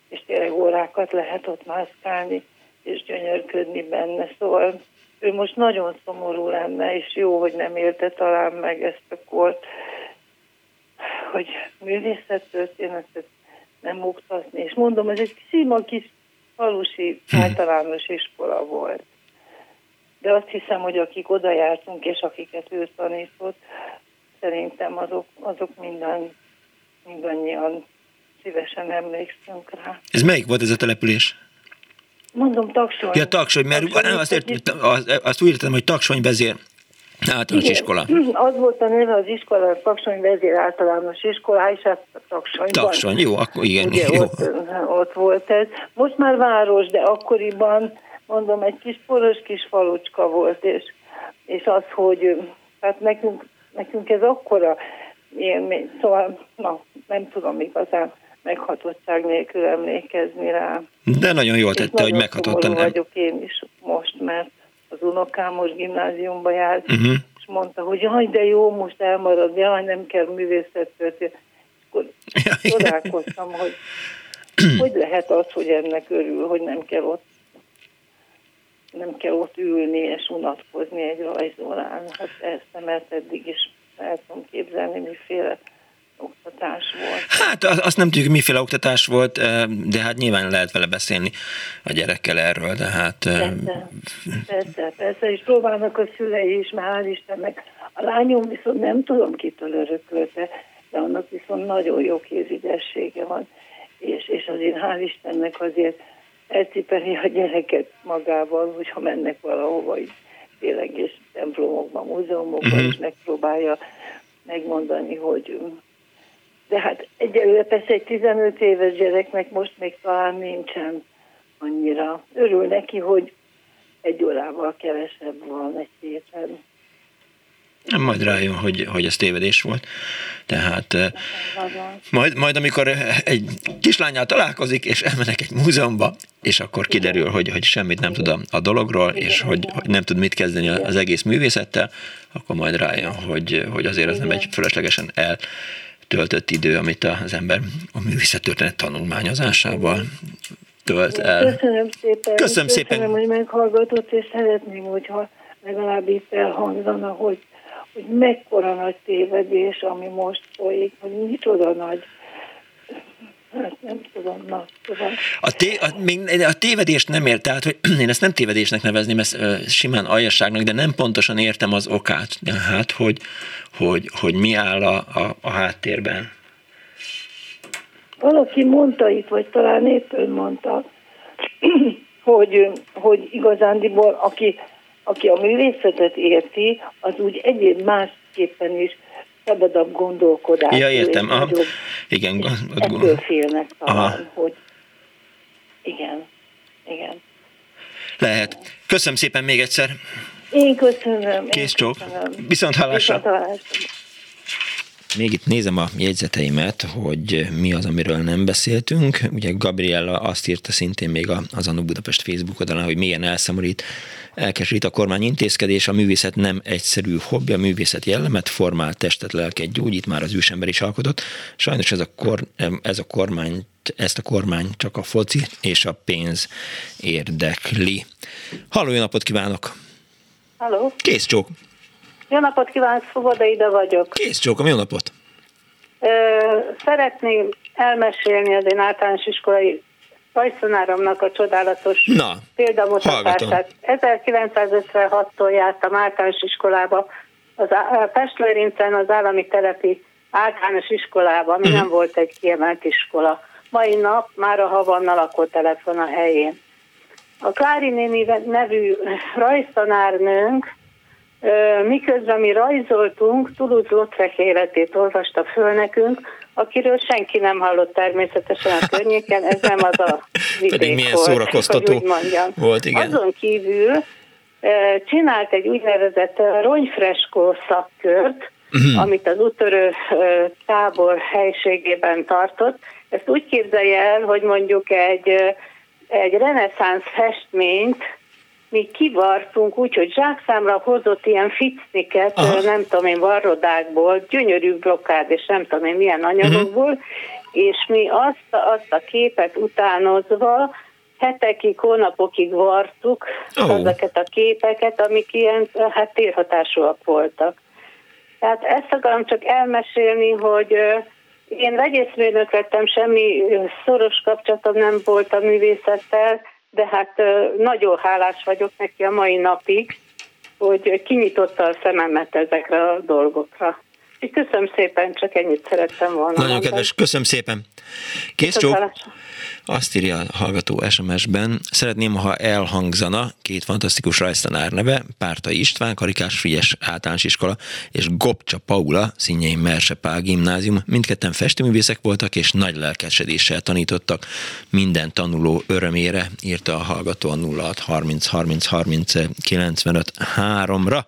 és tényleg órákat lehet ott mászkálni, és gyönyörködni benne. Szóval ő most nagyon szomorú lenne, és jó, hogy nem érte talán meg ezt a kort, hogy művészettörténetet nem oktatni. És mondom, ez egy szima kis falusi általános iskola volt. De azt hiszem, hogy akik oda jártunk, és akiket ő tanított, szerintem azok, azok minden, mindannyian szívesen emlékszünk rá. Ez melyik volt ez a település? Mondom, Taksony. Ja, Taksony, mert taksony, azt, ért, azt, úgy értem, hogy Taksony vezér általános Igen, iskola. Az volt a neve az iskola, Taksony vezér általános iskola, és hát Taksony. Taksony, jó, akkor igen. Ugye jó. Ott, ott volt ez. Most már város, de akkoriban, mondom, egy kis poros kis falucska volt, és, és az, hogy hát nekünk, nekünk ez akkora élmény, szóval, na, nem tudom igazán meghatottság nélkül emlékezni rá. De nagyon jól tette, hogy meghatottan. Nem vagyok én is most, mert az unokám most gimnáziumba járt, uh-huh. és mondta, hogy jaj, de jó, most elmarad, jaj, nem kell művészettörténet. Akkor csodálkoztam, hogy hogy lehet az, hogy ennek örül, hogy nem kell ott nem kell ott ülni és unatkozni egy rajzolán. Hát ezt mert eddig is el tudom képzelni, miféle oktatás volt. Hát azt nem tudjuk, miféle oktatás volt, de hát nyilván lehet vele beszélni a gyerekkel erről, de hát... Persze, persze, persze, és próbálnak a szülei is, már hál' Istennek. A lányom viszont nem tudom kitől örökölte, de annak viszont nagyon jó kézidessége van, és, és azért hál' Istennek azért elcipeli a gyereket magával, hogyha mennek valahova, így tényleg, és templomokban, múzeumokban, uh-huh. és megpróbálja megmondani, hogy de hát egyelőre persze egy 15 éves gyereknek most még talán nincsen annyira. Örül neki, hogy egy órával kevesebb van egy héten. Majd rájön, hogy, hogy ez tévedés volt. Tehát majd, majd amikor egy kislányát találkozik, és elmenek egy múzeumba, és akkor kiderül, hogy, hogy semmit nem tud a dologról, igen, és hogy, hogy nem tud mit kezdeni az egész művészettel, akkor majd rájön, hogy, hogy azért ez nem egy fölöslegesen el töltött idő, amit az ember a művészettörténet tanulmányozásával tölt el. Köszönöm szépen. Köszönöm szépen. Köszönöm, hogy meghallgatott, és szeretném, hogyha legalább itt elhangzana, hogy, hogy mekkora nagy tévedés, ami most folyik, hogy micsoda nagy Hát nem tudom, na, tudom. A, té, a, még a tévedést nem ért, tehát hogy én ezt nem tévedésnek nevezném, ezt simán aljasságnak, de nem pontosan értem az okát, hát, hogy, hogy, hogy mi áll a, a, a háttérben. Valaki mondta itt, vagy talán épp ön mondta, hogy, hogy igazándiból, aki, aki a művészetet érti, az úgy egyéb másképpen is szabadabb gondolkodás. Ja, értem. Aha. Nagyobb, igen. Ettől félnek talán, Aha. hogy igen, igen. Lehet. Köszönöm szépen még egyszer. Én köszönöm. Kész csók. Viszont hallásra. Viszont hallásra. Még itt nézem a jegyzeteimet, hogy mi az, amiről nem beszéltünk. Ugye Gabriella azt írta szintén még az Anu Budapest Facebook oldalán, hogy milyen elszomorít, elkeserít a kormány intézkedés, a művészet nem egyszerű hobbi, a művészet jellemet, formál testet, lelket gyógyít, már az ősember is alkotott. Sajnos ez a, kor, ez a kormány ezt a kormány csak a foci és a pénz érdekli. Halló, jó napot kívánok! Halló! Kész csók! Jó napot kívánok, Szoboda ide vagyok. Kész csókom, jó napot! Ö, szeretném elmesélni az én általános iskolai rajztanáromnak a csodálatos Na, példamutatását. 1956-tól jártam általános iskolába, az Pestlőrincen az állami telepi általános iskolába, ami uh-huh. nem volt egy kiemelt iskola. Mai nap már a Havanna lakótelefon a helyén. A Klári néni nevű rajztanárnőnk miközben mi rajzoltunk, Toulouse-Lautrec életét olvasta föl nekünk, akiről senki nem hallott természetesen a környéken, ez nem az a vidék Pedig milyen volt, szórakoztató volt, igen. Azon kívül csinált egy úgynevezett ronyfreskó szakkört, uh-huh. amit az útörő tábor helységében tartott. Ezt úgy képzelje el, hogy mondjuk egy, egy reneszánsz festményt mi kivartunk úgy, hogy zsákszámra hozott ilyen ficniket, Aha. nem tudom én, varrodákból, gyönyörű blokkád, és nem tudom én milyen anyagokból, uh-huh. és mi azt, azt a képet utánozva hetekig, hónapokig vartuk oh. ezeket a képeket, amik ilyen hát térhatásúak voltak. Tehát ezt akarom csak elmesélni, hogy én vegyészmérnök lettem, semmi szoros kapcsolatom nem volt a művészettel, de hát nagyon hálás vagyok neki a mai napig, hogy kinyitotta a szememet ezekre a dolgokra. Köszönöm szépen, csak ennyit szerettem volna. Nagyon mondani. kedves, köszönöm szépen. Kész csók. Azt írja a hallgató SMS-ben, szeretném, ha elhangzana két fantasztikus rajztanár neve, Párta István, Karikás Frigyes általános iskola, és Gopcsa Paula, Színjei Mersepál gimnázium. Mindketten festőművészek voltak, és nagy lelkesedéssel tanítottak minden tanuló örömére, írta a hallgató a 06 30 30 30 95 3-ra.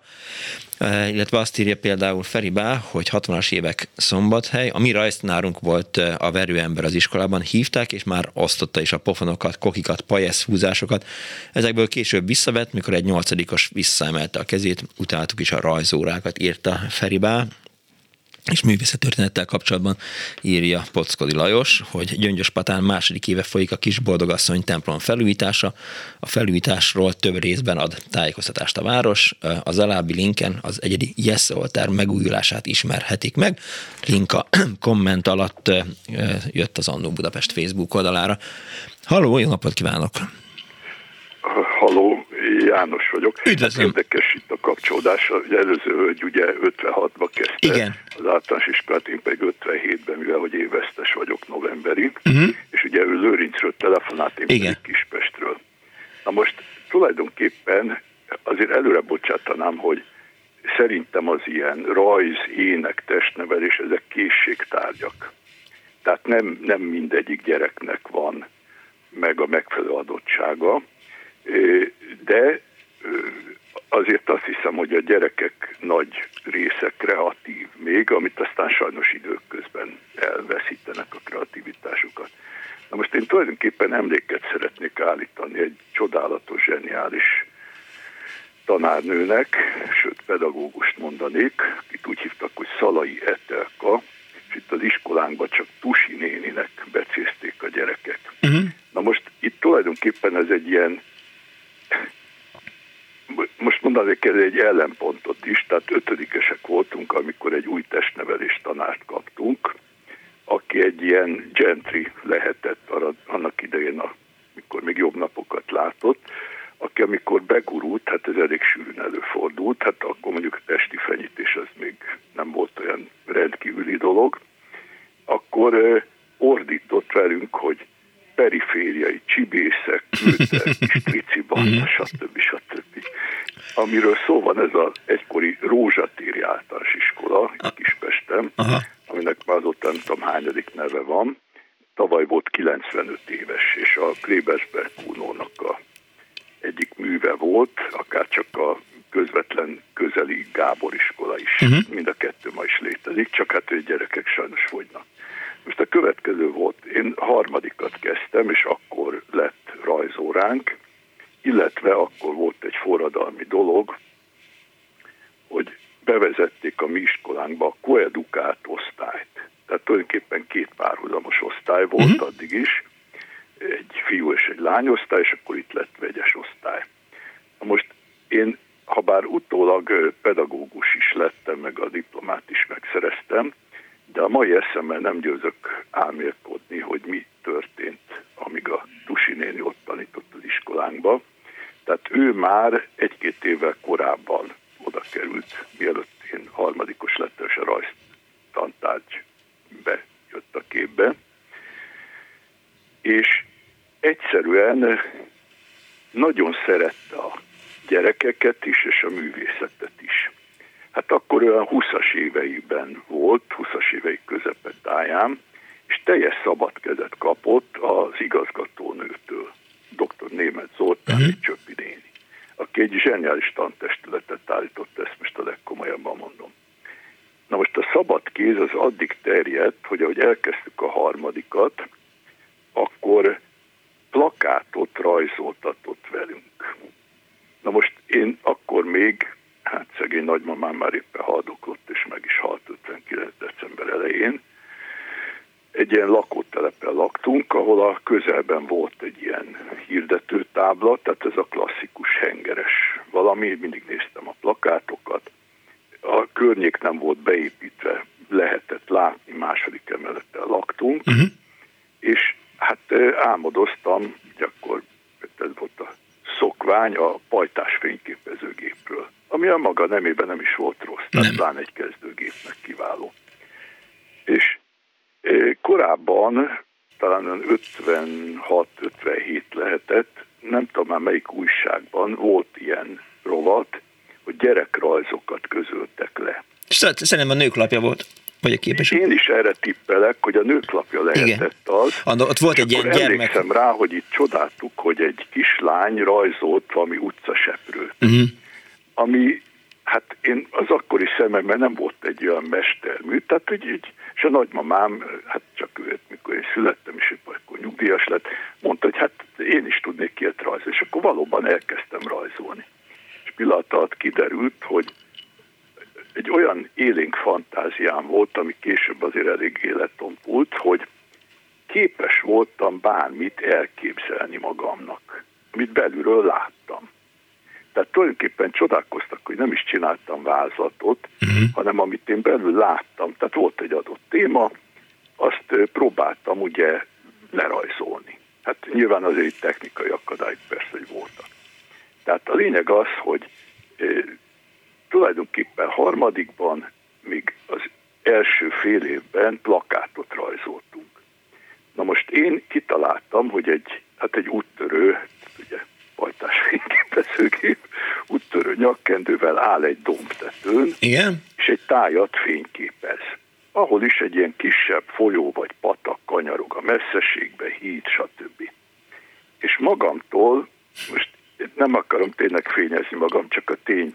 Eh, illetve azt írja például Feribá, hogy 60-as évek szombathely, a mi rajztanárunk volt eh, a verőember az iskolában, hívták, és már osztotta is a pofonokat, kokikat, pajesz húzásokat. Ezekből később visszavett, mikor egy nyolcadikos visszaemelte a kezét, utáltuk is a rajzórákat, írta Feribá és művészettörténettel kapcsolatban írja Pockodi Lajos, hogy Gyöngyös Patán második éve folyik a kis boldogasszony templom felújítása. A felújításról több részben ad tájékoztatást a város. Az alábbi linken az egyedi Yes Oltár megújulását ismerhetik meg. Link a komment alatt jött az Annó Budapest Facebook oldalára. Halló, jó napot kívánok! Halló, János vagyok. Üdvözlöm. Érdekes itt a kapcsolódás. Ugye előző hölgy ugye 56-ba kezdte Igen. az általános iskolát, én pedig 57-ben, mivel hogy évesztes vagyok novemberi, uh-huh. és ugye ő Lőrincről telefonált, én Igen. pedig Kispestről. Na most tulajdonképpen azért előre bocsátanám, hogy szerintem az ilyen rajz, ének, testnevelés, ezek készségtárgyak. Tehát nem, nem mindegyik gyereknek van meg a megfelelő adottsága, de azért azt hiszem, hogy a gyerekek nagy része kreatív még, amit aztán sajnos időközben elveszítenek a kreativitásukat. Na most én tulajdonképpen emléket szeretnék állítani egy csodálatos, zseniális tanárnőnek, sőt pedagógust mondanék, akit úgy hívtak, hogy Szalai Etelka, és itt az iskolánkban csak Tusi néninek becézték a gyerekek. Uh-huh. Na most itt tulajdonképpen ez egy ilyen most mondanék ez egy ellenpontot is, tehát ötödikesek voltunk, amikor egy új testnevelés tanárt kaptunk, aki egy ilyen gentry lehetett annak idején, amikor még jobb napokat látott, aki amikor begurult, hát ez elég sűrűn előfordult, hát akkor mondjuk a testi fenyítés az még nem volt olyan rendkívüli dolog, akkor ordított velünk, hogy perifériai csibészek, küldtek, strici banda, stb. stb. Amiről szó van ez az egykori Rózsatéri általános iskola, Kispesten, Aha. aminek már azóta nem tudom hányadik neve van. Tavaly volt 95 éves, és a Klebersberg Hát szerintem a nőklapja volt. Vagy a képes. Én is erre tippelek, hogy a nőklapja lehetett az. Andor, ott volt egy ilyen gyermek. Emlékszem rá, hogy itt csodáltuk, hogy egy kislány rajzolt valami utcaseprőt. Uh-huh. Ami, hát én az akkori szememben nem volt egy olyan mestermű, tehát hogy így, és a nagymamám, hát lényeg az, hogy e, tulajdonképpen harmadikban, még az első fél évben plakátot rajzoltunk. Na most én kitaláltam, hogy egy, hát egy úttörő, ugye pajtás fényképezőgép, úttörő nyakkendővel áll egy dombtetőn, Igen? és egy tájat fényképez. Ahol is egy ilyen kisebb folyó vagy patak kanyarog a messzeségbe, híd, stb. És magamtól nem akarom tényleg fényezni magam, csak a tény.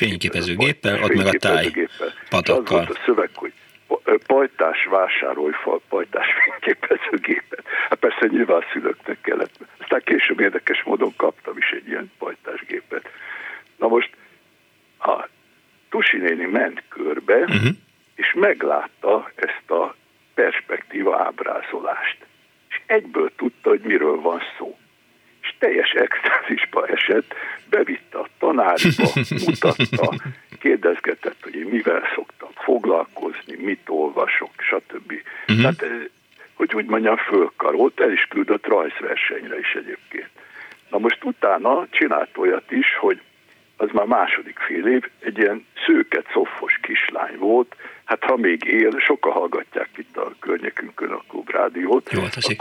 fényképezőgéppel, ott meg a táj patakkal. a szöveg, hogy pajtás vásárolj fal pajtás fényképezőgépet. Hát persze nyilván szülőknek kellett. Aztán később érdekes módon kaptam is egy ilyen pajtásgépet. Na most a Tusi néni ment körbe, uh-huh. és meglátta ezt a perspektíva ábrázolást. És egyből tudta, hogy miről van szó. És teljes extázisba esett, bevitte a tanáriba, ça c'est.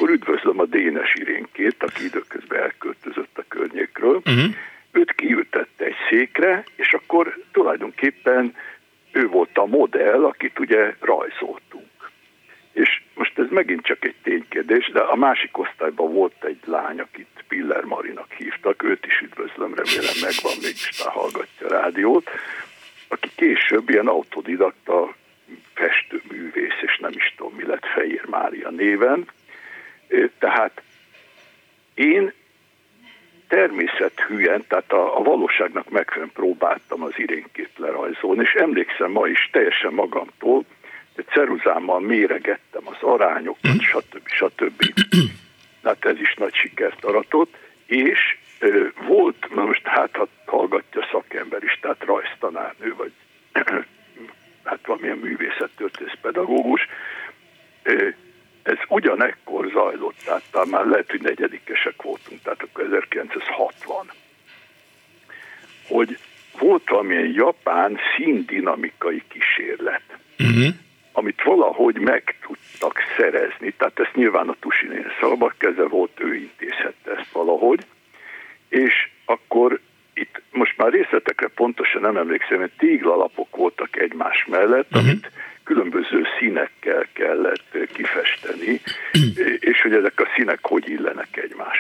és hogy ezek a színek hogy illenek egymáshoz.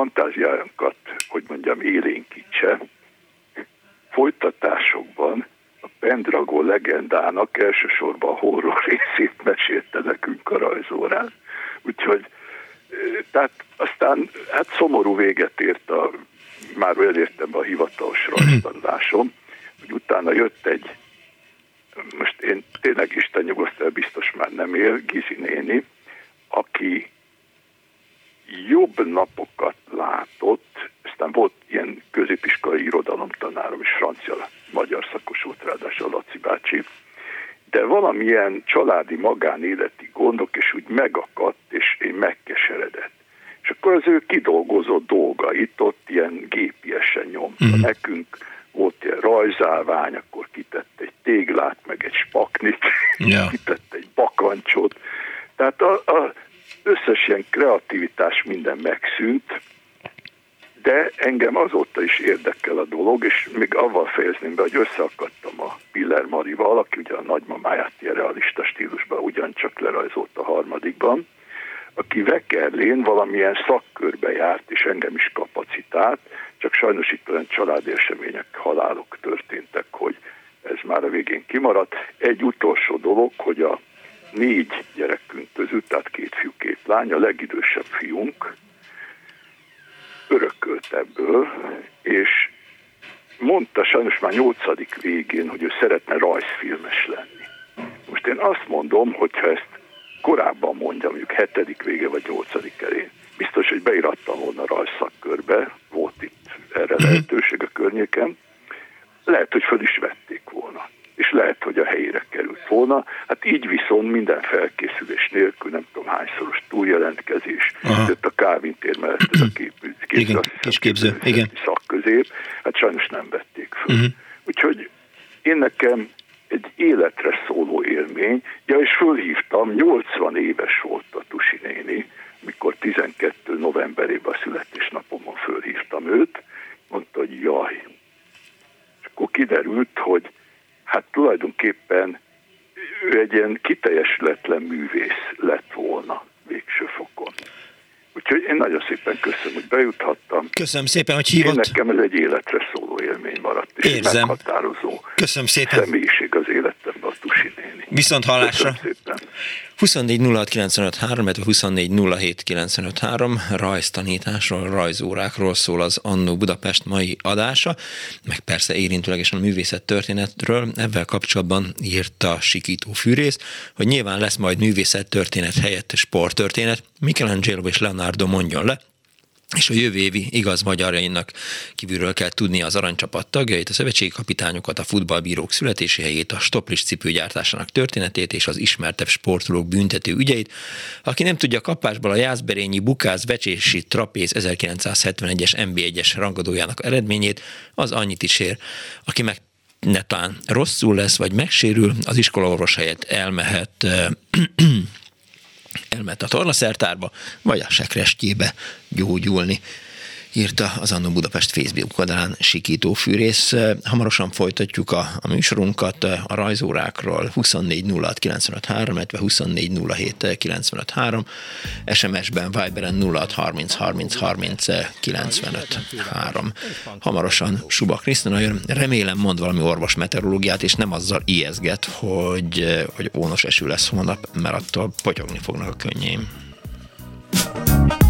Fantáziánkat, hogy mondjam, élénkítse, folytatásokban a Pendragon legendának elsősorban a horror részét mesélte nekünk a rajzórán. Úgyhogy tehát aztán hát szomorú véget ért a, már elértem a hivatalos rajztanulásom, hogy utána jött egy, most én tényleg Isten nyugosztal biztos már nem él, Gizi néni, aki jobb napokat látott, aztán volt ilyen középiskolai irodalomtanárom és francia-magyar szakosult, ráadásul Laci bácsi, de valamilyen családi magánéleti gondok, és úgy megakadt, és én megkeseredett. És akkor az ő kidolgozott dolgait ott ilyen gépiesen nyomta. Mm. Nekünk volt ilyen rajzálvány, akkor kitett egy téglát, meg egy spaknit, yeah. kitett egy bakancsot. Tehát a, a összes ilyen kreativitás minden megszűnt, de engem azóta is érdekel a dolog, és még avval fejezném be, hogy összeakadtam a Piller Marival, aki ugye a nagymamáját ilyen realista stílusban ugyancsak lerajzolt a harmadikban, aki Vekerlén valamilyen szakkörbe járt, és engem is kapacitált, csak sajnos itt olyan családi események, halálok történtek, hogy ez már a végén kimaradt. Egy utolsó dolog, hogy a négy gyerekünk között, tehát két fiú, két lány, a legidősebb fiunk örökölt ebből, és mondta sajnos már nyolcadik végén, hogy ő szeretne rajzfilmes lenni. Most én azt mondom, hogyha ezt korábban mondja, mondjuk hetedik vége vagy nyolcadik elén, biztos, hogy beirattam volna rajzszakkörbe, volt lehetőség a környéken, lehet, hogy föl is vették volna és lehet, hogy a helyére került volna. Hát így viszont minden felkészülés nélkül, nem tudom hányszoros túljelentkezés, jött a Kávin tér mellett ez a kép, kép, igen, képző, igen. szakközép, hát sajnos nem vették föl. Uh-huh. Úgyhogy én nekem egy életre szóló élmény, ja és fölhívtam, 80 éves volt a Tusi néni, mikor 12 novemberében a születésnapomon fölhívtam őt, mondta, hogy jaj. És akkor kiderült, hogy hát tulajdonképpen ő egy ilyen kiteljesületlen művész lett volna végső fokon. Úgyhogy én nagyon szépen köszönöm, hogy bejuthattam. Köszönöm szépen, hogy hívott. Én nekem ez egy életre szóló élmény maradt, és Érzem. meghatározó Köszönöm szépen. személyiség az néni. Viszont hallásra. Köszönöm szépen. 24 06 rajztanításról, rajzórákról szól az Annó Budapest mai adása, meg persze érintőlegesen a művészet történetről. Ebben kapcsolatban írta Sikító Fűrész, hogy nyilván lesz majd művészet történet helyett sporttörténet. Michelangelo és Leonardo mondjon le, és a jövő évi igaz magyarainak kívülről kell tudni az aranycsapat tagjait, a szövetségi kapitányokat, a futballbírók születési helyét, a stoplis cipőgyártásának történetét és az ismertebb sportolók büntető ügyeit. Aki nem tudja kapásból a Jászberényi Bukász Vecsési Trapéz 1971-es NB1-es rangadójának eredményét, az annyit is ér. Aki meg netán rosszul lesz, vagy megsérül, az iskolaorvos helyett elmehet elment a tornaszertárba, vagy a sekrestjébe gyógyulni írta az Annó Budapest Facebook oldalán Sikító Fűrész. Hamarosan folytatjuk a, a műsorunkat a rajzórákról 24 06 953, illetve 24 07 953, SMS-ben, Viberen 06 30 30 30 95 3. Hamarosan Suba Krisztina jön, remélem mond valami orvos meteorológiát, és nem azzal ijeszget, hogy, hogy ónos eső lesz holnap, mert attól potyogni fognak a könnyém. bocsánat. Jaj,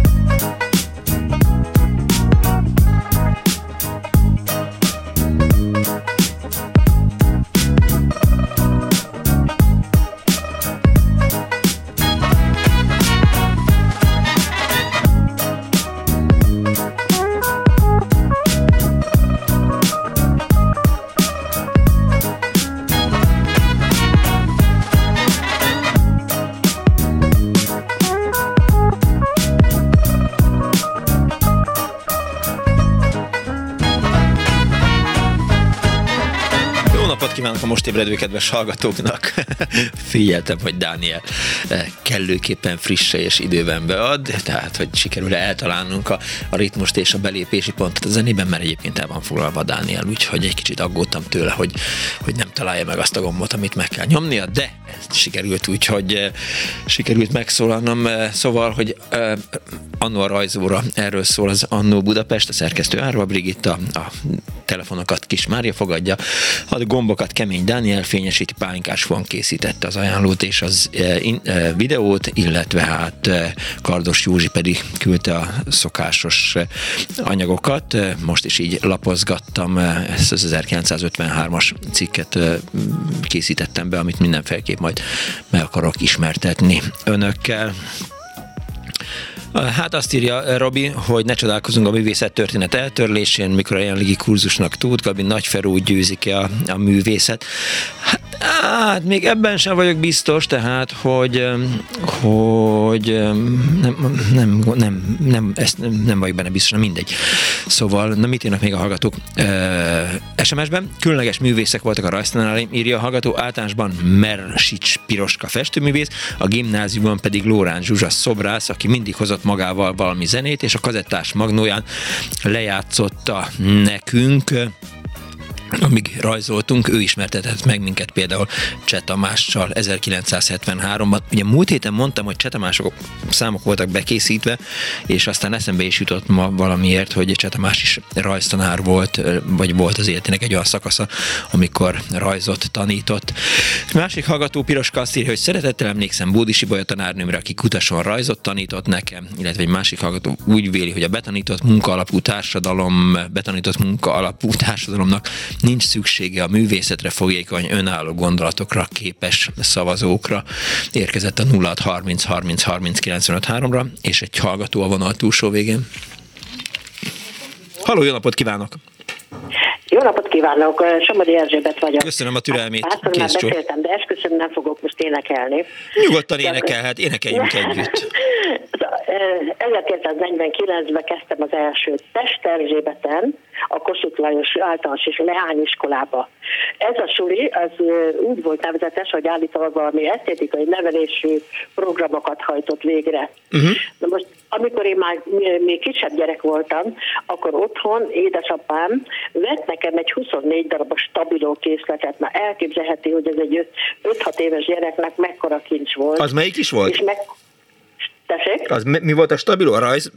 Most ébredő kedves hallgatóknak. Figyeltem, hogy Dániel eh, kellőképpen frisse és időben bead, tehát hogy sikerül eltalálnunk a, a ritmust és a belépési pontot a zenében, mert egyébként el van foglalva Dániel, úgyhogy egy kicsit aggódtam tőle, hogy, hogy nem találja meg azt a gombot, amit meg kell nyomnia, de ez sikerült úgy, hogy eh, sikerült megszólalnom. Eh, szóval, hogy Annó a rajzóra erről szól az Annó Budapest, a szerkesztő Árva Brigitta, a telefonokat Kis Mária fogadja, a gombokat Kemény Dániel fényesíti, Pálinkás von készítette az ajánlót és az e, in, e, videót, illetve hát e, Kardos Józsi pedig küldte a szokásos anyagokat. Most is így lapozgattam, ezt az 1953-as cikket készítettem be, amit mindenféleképp majd meg akarok ismertetni önökkel. Hát azt írja Robi, hogy ne csodálkozunk a művészet történet eltörlésén, mikor a jelenlegi kurzusnak tud, Gabi Nagyferú győzik-e a, a művészet. Hát, hát még ebben sem vagyok biztos, tehát, hogy, hogy nem, nem, nem, nem, ezt nem, nem vagyok benne biztos, mindegy. Szóval, na mit írnak még a hallgatók? Uh, SMS-ben különleges művészek voltak a rajztanál, írja a hallgató, általánosban Mersics Piroska festőművész, a gimnáziumban pedig Lórán Zsuzsa szobrász, aki mindig hozott hozott magával valami zenét, és a kazettás magnóján lejátszotta nekünk amíg rajzoltunk, ő ismertetett meg minket például Csetamással 1973-ban. Ugye múlt héten mondtam, hogy Csetamások számok voltak bekészítve, és aztán eszembe is jutott ma valamiért, hogy Csetamás is rajztanár volt, vagy volt az életének egy olyan szakasza, amikor rajzot tanított. Másik hallgató Piros Kasszír, hogy szeretettel emlékszem Bódi Sibolya tanárnőmre, aki kutason rajzot tanított nekem, illetve egy másik hallgató úgy véli, hogy a betanított munka alapú társadalom, betanított munka alapú társadalomnak nincs szüksége a művészetre fogékony önálló gondolatokra képes szavazókra. Érkezett a 0630 30 30 95 ra és egy hallgató a vonal túlsó végén. Halló, jó napot kívánok! Jó napot kívánok, Somodi Erzsébet vagyok. Köszönöm a türelmét. Hát, már beszéltem, de esküszöm nem fogok most énekelni. Nyugodtan énekelhet, énekeljünk együtt. 1949-ben kezdtem az első Test Erzsébeten, a Kossuth Lajos általános és leányiskolába. Ez a suli az úgy volt nevezetes, hogy állítólag valami esztétikai nevelésű programokat hajtott végre. Uh-huh. Na most, amikor én már még kisebb gyerek voltam, akkor otthon édesapám vett nekem egy 24 darabos stabiló készletet. Na elképzelheti, hogy ez egy 5-6 éves gyereknek mekkora kincs volt. Az melyik is volt? És meg, Tessék? Az mi, volt a stabil? A rajz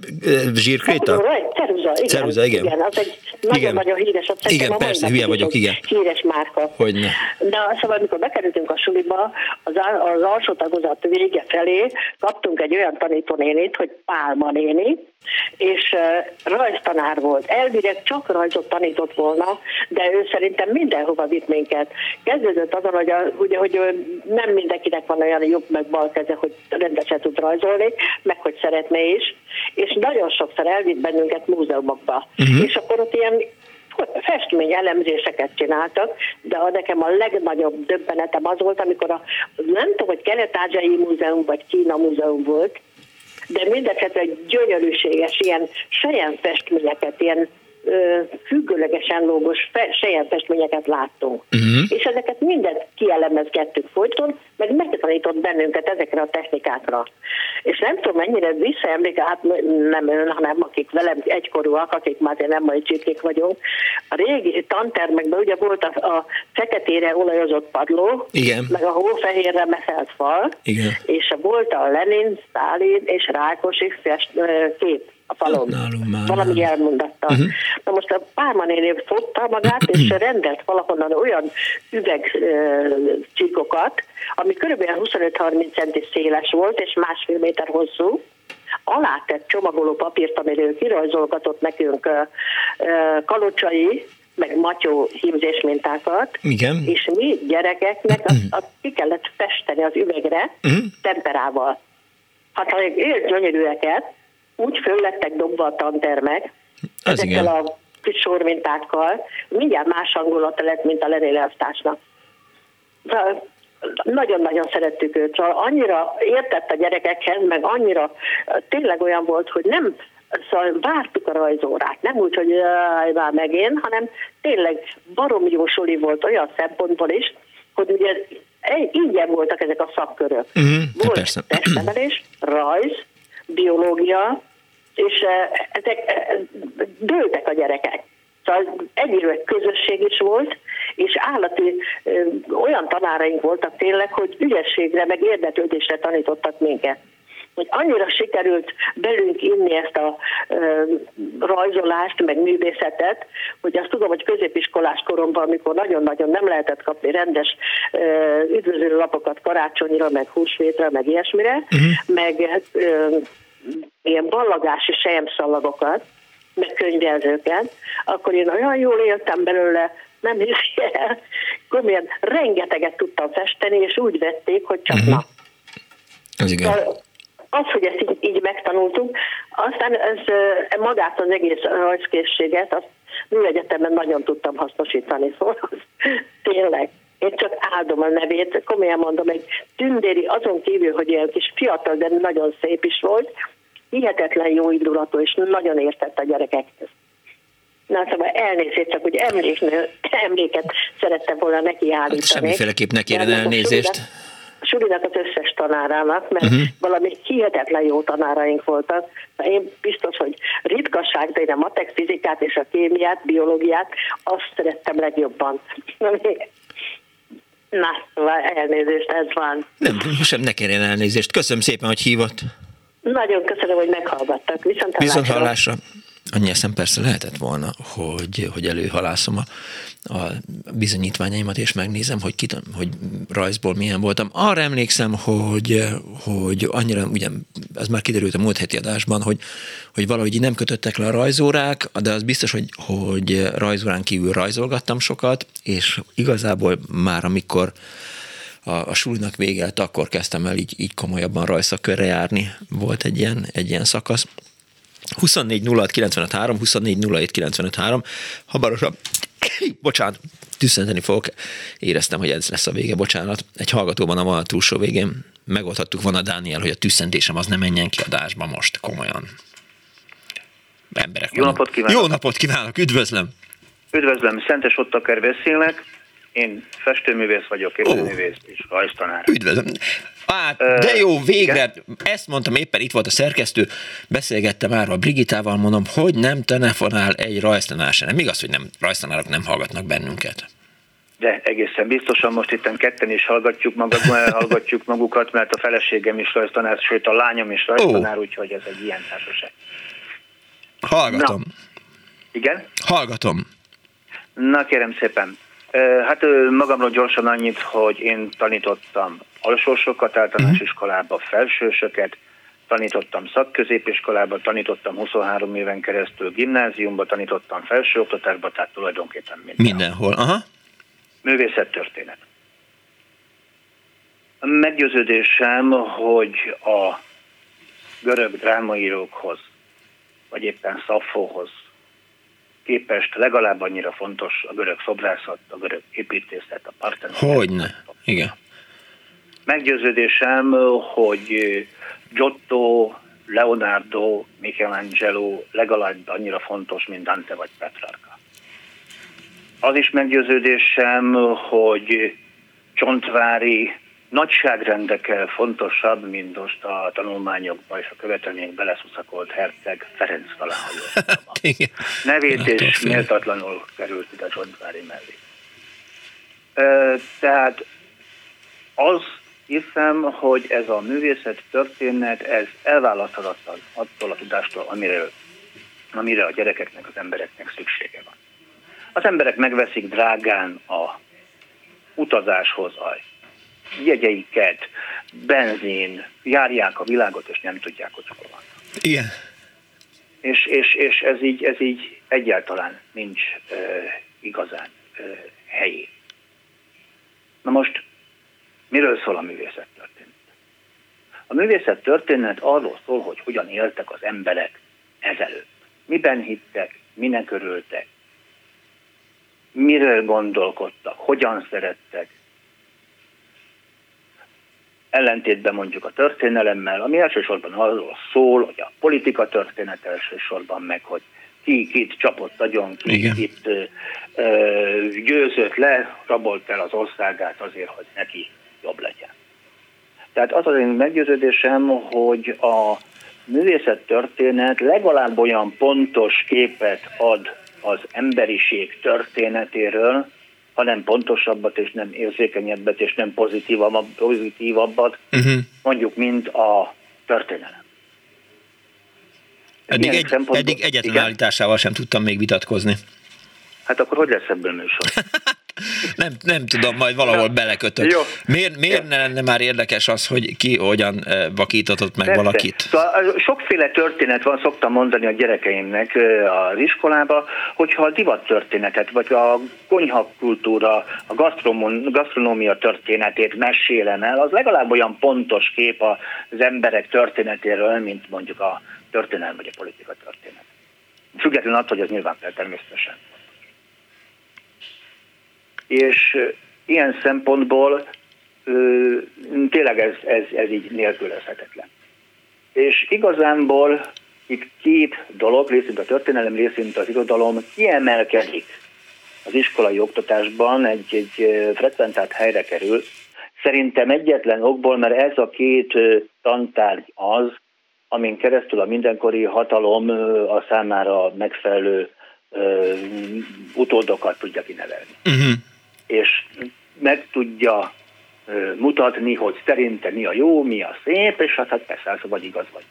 zsírkréta? Ceruza, igen. Ceruza, igen. igen. Az egy nagyon-nagyon híres. Azt igen, persze, hülye vagyok, igen. Híres márka. Hogyne. De szóval, amikor bekerültünk a suliba, az, az alsó tagozat vége felé kaptunk egy olyan tanítónénit, hogy Pálma néni, és rajztanár volt. Elvileg csak rajzot tanított volna, de ő szerintem mindenhova vitt minket. Kezdődött azon, hogy, a, ugye, hogy nem mindenkinek van olyan jobb meg bal keze, hogy rendesen tud rajzolni, meg hogy szeretne is, és nagyon sokszor elvitt bennünket múzeumokba. Uh-huh. És akkor ott ilyen festmény elemzéseket csináltak, de a nekem a legnagyobb döbbenetem az volt, amikor a, nem tudom, hogy Kelet-Ázsiai Múzeum vagy Kína Múzeum volt, de mindesetre gyönyörűséges ilyen festményeket, ilyen függőlegesen lógos festményeket láttunk. Uh-huh. És ezeket mindet kielemezgettük folyton, meg megtanított bennünket ezekre a technikákra. És nem tudom, mennyire visszaemlék, hát nem ön, hanem akik velem egykorúak, akik már nem mai csikék vagyunk. A régi tantermekben ugye volt a, a feketére olajozott padló, Igen. meg a hófehérre meszelt fal, Igen. és volt a Lenin, Stalin és Rákosi fest, kép a falon. Valami elmondatta. Uh-huh. Na most a Pálma néni fogta magát, és rendelt valahonnan olyan üvegcsíkokat, ami körülbelül 25-30 centi széles volt, és másfél méter hosszú, alá tett csomagoló papírt, amiről kirajzolgatott nekünk kalocsai, meg matyó hímzés mintákat, Igen. és mi gyerekeknek azt, azt ki kellett festeni az üvegre uh-huh. temperával. Hát ha élt gyönyörűeket, úgy föl lettek dobva a tantermek, Ez ezekkel igen. a kis sormintákkal, mindjárt más hangulata lett, mint a lenéleosztásnak. Nagyon-nagyon szerettük őt, szóval annyira értett a gyerekekhez, meg annyira tényleg olyan volt, hogy nem Szóval vártuk a rajzórát, nem úgy, hogy már megén, hanem tényleg barom jó suli volt olyan szempontból is, hogy ugye ingyen voltak ezek a szakkörök. Uh-huh, volt testnevelés, rajz, biológia, és ezek dőltek a gyerekek. Szóval egyre közösség is volt, és állati olyan tanáraink voltak tényleg, hogy ügyességre, meg érdeklődésre tanítottak minket hogy annyira sikerült belünk inni ezt a ö, rajzolást, meg művészetet, hogy azt tudom, hogy középiskolás koromban, amikor nagyon-nagyon nem lehetett kapni rendes ö, üdvözlő lapokat karácsonyra, meg húsvétre, meg ilyesmire, uh-huh. meg ö, ilyen ballagási sejemszalagokat, meg könyvelzőket, akkor én olyan jól éltem belőle, nem hiszi el, komolyan rengeteget tudtam festeni, és úgy vették, hogy csak uh-huh. na. Az igen. Az, hogy ezt így, így megtanultuk, aztán ez magát az egész rajzkészséget, azt műegyetemben nagyon tudtam hasznosítani, szóval az, tényleg. Én csak áldom a nevét, komolyan mondom, egy tündéri, azon kívül, hogy ilyen kis fiatal, de nagyon szép is volt, hihetetlen jó indulatú, és nagyon értett a gyerekekhez. Na szóval elnézést, csak hogy emléknő, emléket szerettem volna neki állítani. Semmiféleképp ne kérjen elnézést. a sulinak az összes tanárának, mert uh-huh. valami hihetetlen jó tanáraink voltak. Én biztos, hogy ritkaság, de én a matek fizikát és a kémiát, biológiát azt szerettem legjobban. Na, szóval elnézést, ez van. Nem, sem ne kérjen elnézést. Köszönöm szépen, hogy hívott. Nagyon köszönöm, hogy meghallgattak. Viszont hallásra. Viszont hallásra annyi eszem persze lehetett volna, hogy, hogy előhalászom a, a bizonyítványaimat, és megnézem, hogy, kit, hogy rajzból milyen voltam. Arra emlékszem, hogy, hogy annyira, ugye, ez már kiderült a múlt heti adásban, hogy, hogy valahogy nem kötöttek le a rajzórák, de az biztos, hogy, hogy rajzórán kívül rajzolgattam sokat, és igazából már amikor a, a súlynak végelt, akkor kezdtem el így, így komolyabban rajszakörre járni. Volt egy ilyen, egy ilyen szakasz. 24 06 95 24 07 95 Habarosan, bocsánat, tüsszenteni fogok, éreztem, hogy ez lesz a vége, bocsánat. Egy hallgatóban a van a túlsó végén megoldhattuk volna Dániel, hogy a tüsszentésem az nem menjen ki adásba most, komolyan. Emberek Jó napot kívánok! Jó napot kívánok, üdvözlöm! Üdvözlöm, Szentes Ottaker beszélek, én festőművész vagyok, képzőművész oh. és rajztanár. Üdvözlöm. Hát, de jó, végre, igen? ezt mondtam éppen, itt volt a szerkesztő, beszélgettem már a Brigitával, mondom, hogy nem telefonál egy rajztanár sem. Nem igaz, hogy nem rajztanárok nem hallgatnak bennünket. De egészen biztosan most itt ketten is hallgatjuk, magad, hallgatjuk magukat, mert a feleségem is rajztanár, sőt a lányom is rajztanár, oh. úgyhogy ez egy ilyen társaság. Hallgatom. Na. Igen? Hallgatom. Na kérem szépen. Hát magamról gyorsan annyit, hogy én tanítottam alsósokat, általános uh-huh. iskolába felsősöket, tanítottam szakközépiskolába, tanítottam 23 éven keresztül gimnáziumba, tanítottam felsőoktatásba, tehát tulajdonképpen mindenhol. Mindenhol, aha. Művészettörténet. Meggyőződésem, hogy a görög drámaírókhoz, vagy éppen Szaffóhoz képest legalább annyira fontos a görög szobrászat, a görög építészet, a partenon. Hogyne, igen. Meggyőződésem, hogy Giotto, Leonardo, Michelangelo legalább annyira fontos, mint Dante vagy Petrarca. Az is meggyőződésem, hogy Csontvári nagyságrendekkel fontosabb, mint most a tanulmányokban és a követelmények beleszuszakolt herceg Ferenc található. Nevét és méltatlanul került ide Csontvári mellé. Tehát az hiszem, hogy ez a művészet történet, ez elválaszthatatlan attól a tudástól, amire, amire a gyerekeknek, az embereknek szüksége van. Az emberek megveszik drágán a utazáshoz a jegyeiket, benzin, járják a világot, és nem tudják, hogy hol van. Igen. És, és, és ez, így, ez így egyáltalán nincs uh, igazán uh, helyén. Na most Miről szól a művészet történet? A művészet történet arról szól, hogy hogyan éltek az emberek ezelőtt. Miben hittek, minek örültek, miről gondolkodtak, hogyan szerettek. Ellentétben mondjuk a történelemmel, ami elsősorban arról szól, hogy a politika történet elsősorban meg, hogy ki kit csapott agyon, ki Igen. ö, győzött le, rabolt el az országát azért, hogy neki jobb legyen. Tehát az az én meggyőződésem, hogy a művészet történet legalább olyan pontos képet ad az emberiség történetéről, hanem pontosabbat és nem érzékenyebbet és nem pozitívabbat, pozitívabbat uh-huh. mondjuk, mint a történelem. Eddig, egy, eddig egyetlen állításával sem tudtam még vitatkozni. Hát akkor hogy lesz ebből műsor? nem, nem tudom, majd valahol belekötött. Jó. Miért, miért ne lenne már érdekes az, hogy ki hogyan eh, vakítatott meg Persze. valakit? Szóval sokféle történet van, szoktam mondani a gyerekeimnek eh, az iskolába, hogyha a divat történetet, vagy a konyhakultúra, a gasztronómia történetét mesélem el, az legalább olyan pontos kép az emberek történetéről, mint mondjuk a történelem vagy a politika történet. Függetlenül attól, hogy ez nyilván természetesen és ilyen szempontból tényleg ez, ez, ez így nélkülözhetetlen. És igazánból itt két dolog, részint a történelem, részint az irodalom kiemelkedik az iskolai oktatásban, egy, egy frekventált helyre kerül. Szerintem egyetlen okból, mert ez a két tantárgy az, amin keresztül a mindenkori hatalom a számára megfelelő utódokat tudja kinevelni. Uh-huh. És meg tudja mutatni, hogy szerinte mi a jó, mi a szép, és hát, hát persze, az vagy igaz vagy.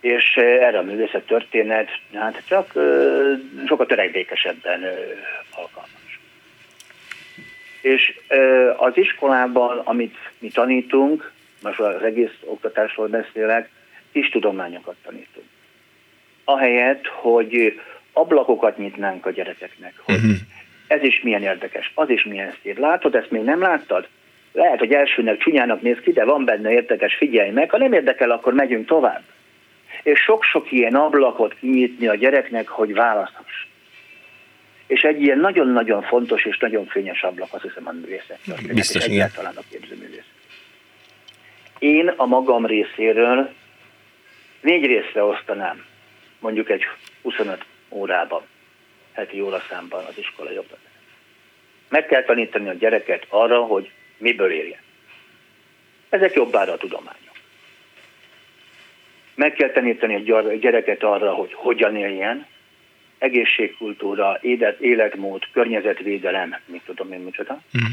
És erre a művészet történet hát csak sokkal törekvékesebben alkalmas. És az iskolában, amit mi tanítunk, most az egész oktatásról beszélek, kis tudományokat tanítunk. Ahelyett, hogy ablakokat nyitnánk a gyerekeknek, hogy uh-huh ez is milyen érdekes, az is milyen szép. Látod, ezt még nem láttad? Lehet, hogy elsőnek csúnyának néz ki, de van benne érdekes, figyelj meg, ha nem érdekel, akkor megyünk tovább. És sok-sok ilyen ablakot kinyitni a gyereknek, hogy választhass. És egy ilyen nagyon-nagyon fontos és nagyon fényes ablak, azt hiszem a művészet. Biztos, igen. Egyáltalán a képzőművészet. Én a magam részéről négy részre osztanám, mondjuk egy 25 órában heti óraszámban az iskolai oktatás. Meg kell tanítani a gyereket arra, hogy miből éljen. Ezek jobbára a tudományok. Meg kell tanítani a gyereket arra, hogy hogyan éljen, egészségkultúra, élet, életmód, környezetvédelem, mit tudom én micsoda. Uh-huh.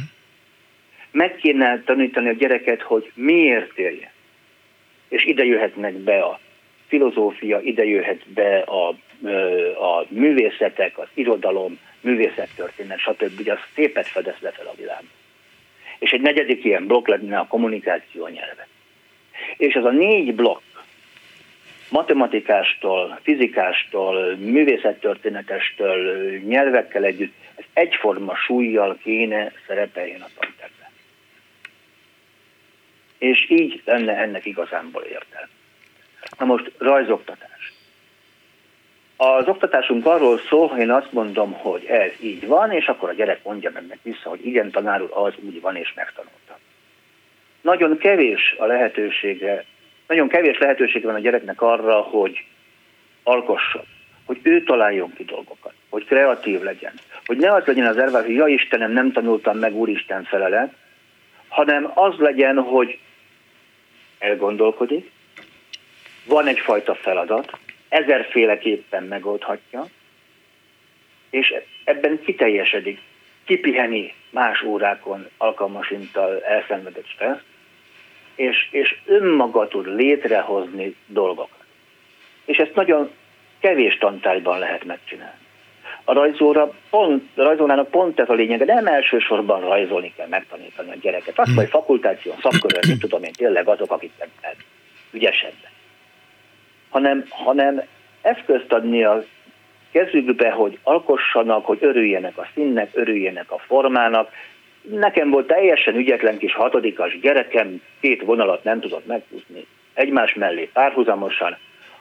Meg kéne tanítani a gyereket, hogy miért éljen. És ide jöhetnek be a filozófia, ide jöhet be a a művészetek, az irodalom, művészettörténet, stb. Ugye az szépet fedez le fel a világban. És egy negyedik ilyen blokk lenne a kommunikáció nyelve. És az a négy blokk, matematikástól, fizikástól, művészettörténetestől, nyelvekkel együtt, ez egyforma súlyjal kéne szerepeljen a tantervben. És így lenne ennek igazánból értelme. Na most rajzoktatás. Az oktatásunk arról szól, hogy én azt mondom, hogy ez így van, és akkor a gyerek mondja meg vissza, hogy igen, tanár úr, az úgy van, és megtanulta. Nagyon kevés a lehetősége, nagyon kevés lehetősége van a gyereknek arra, hogy alkosson, hogy ő találjon ki dolgokat, hogy kreatív legyen, hogy ne az legyen az ervár, hogy ja Istenem, nem tanultam meg Úristen felelet, hanem az legyen, hogy elgondolkodik, van egyfajta feladat, ezerféleképpen megoldhatja, és ebben kiteljesedik, kipiheni más órákon alkalmasintal elszenvedett stressz, és, és önmaga tud létrehozni dolgokat. És ezt nagyon kevés tantárgyban lehet megcsinálni. A rajzóra pont, a rajzórának pont ez a lényege, de nem elsősorban rajzolni kell megtanítani a gyereket. Azt majd fakultáción, szakkörön, mit tudom én, tényleg azok, akik ügyesebbek hanem, hanem eszközt adni a kezükbe, hogy alkossanak, hogy örüljenek a színnek, örüljenek a formának. Nekem volt teljesen ügyetlen kis hatodikas gyerekem, két vonalat nem tudott meghúzni egymás mellé párhuzamosan,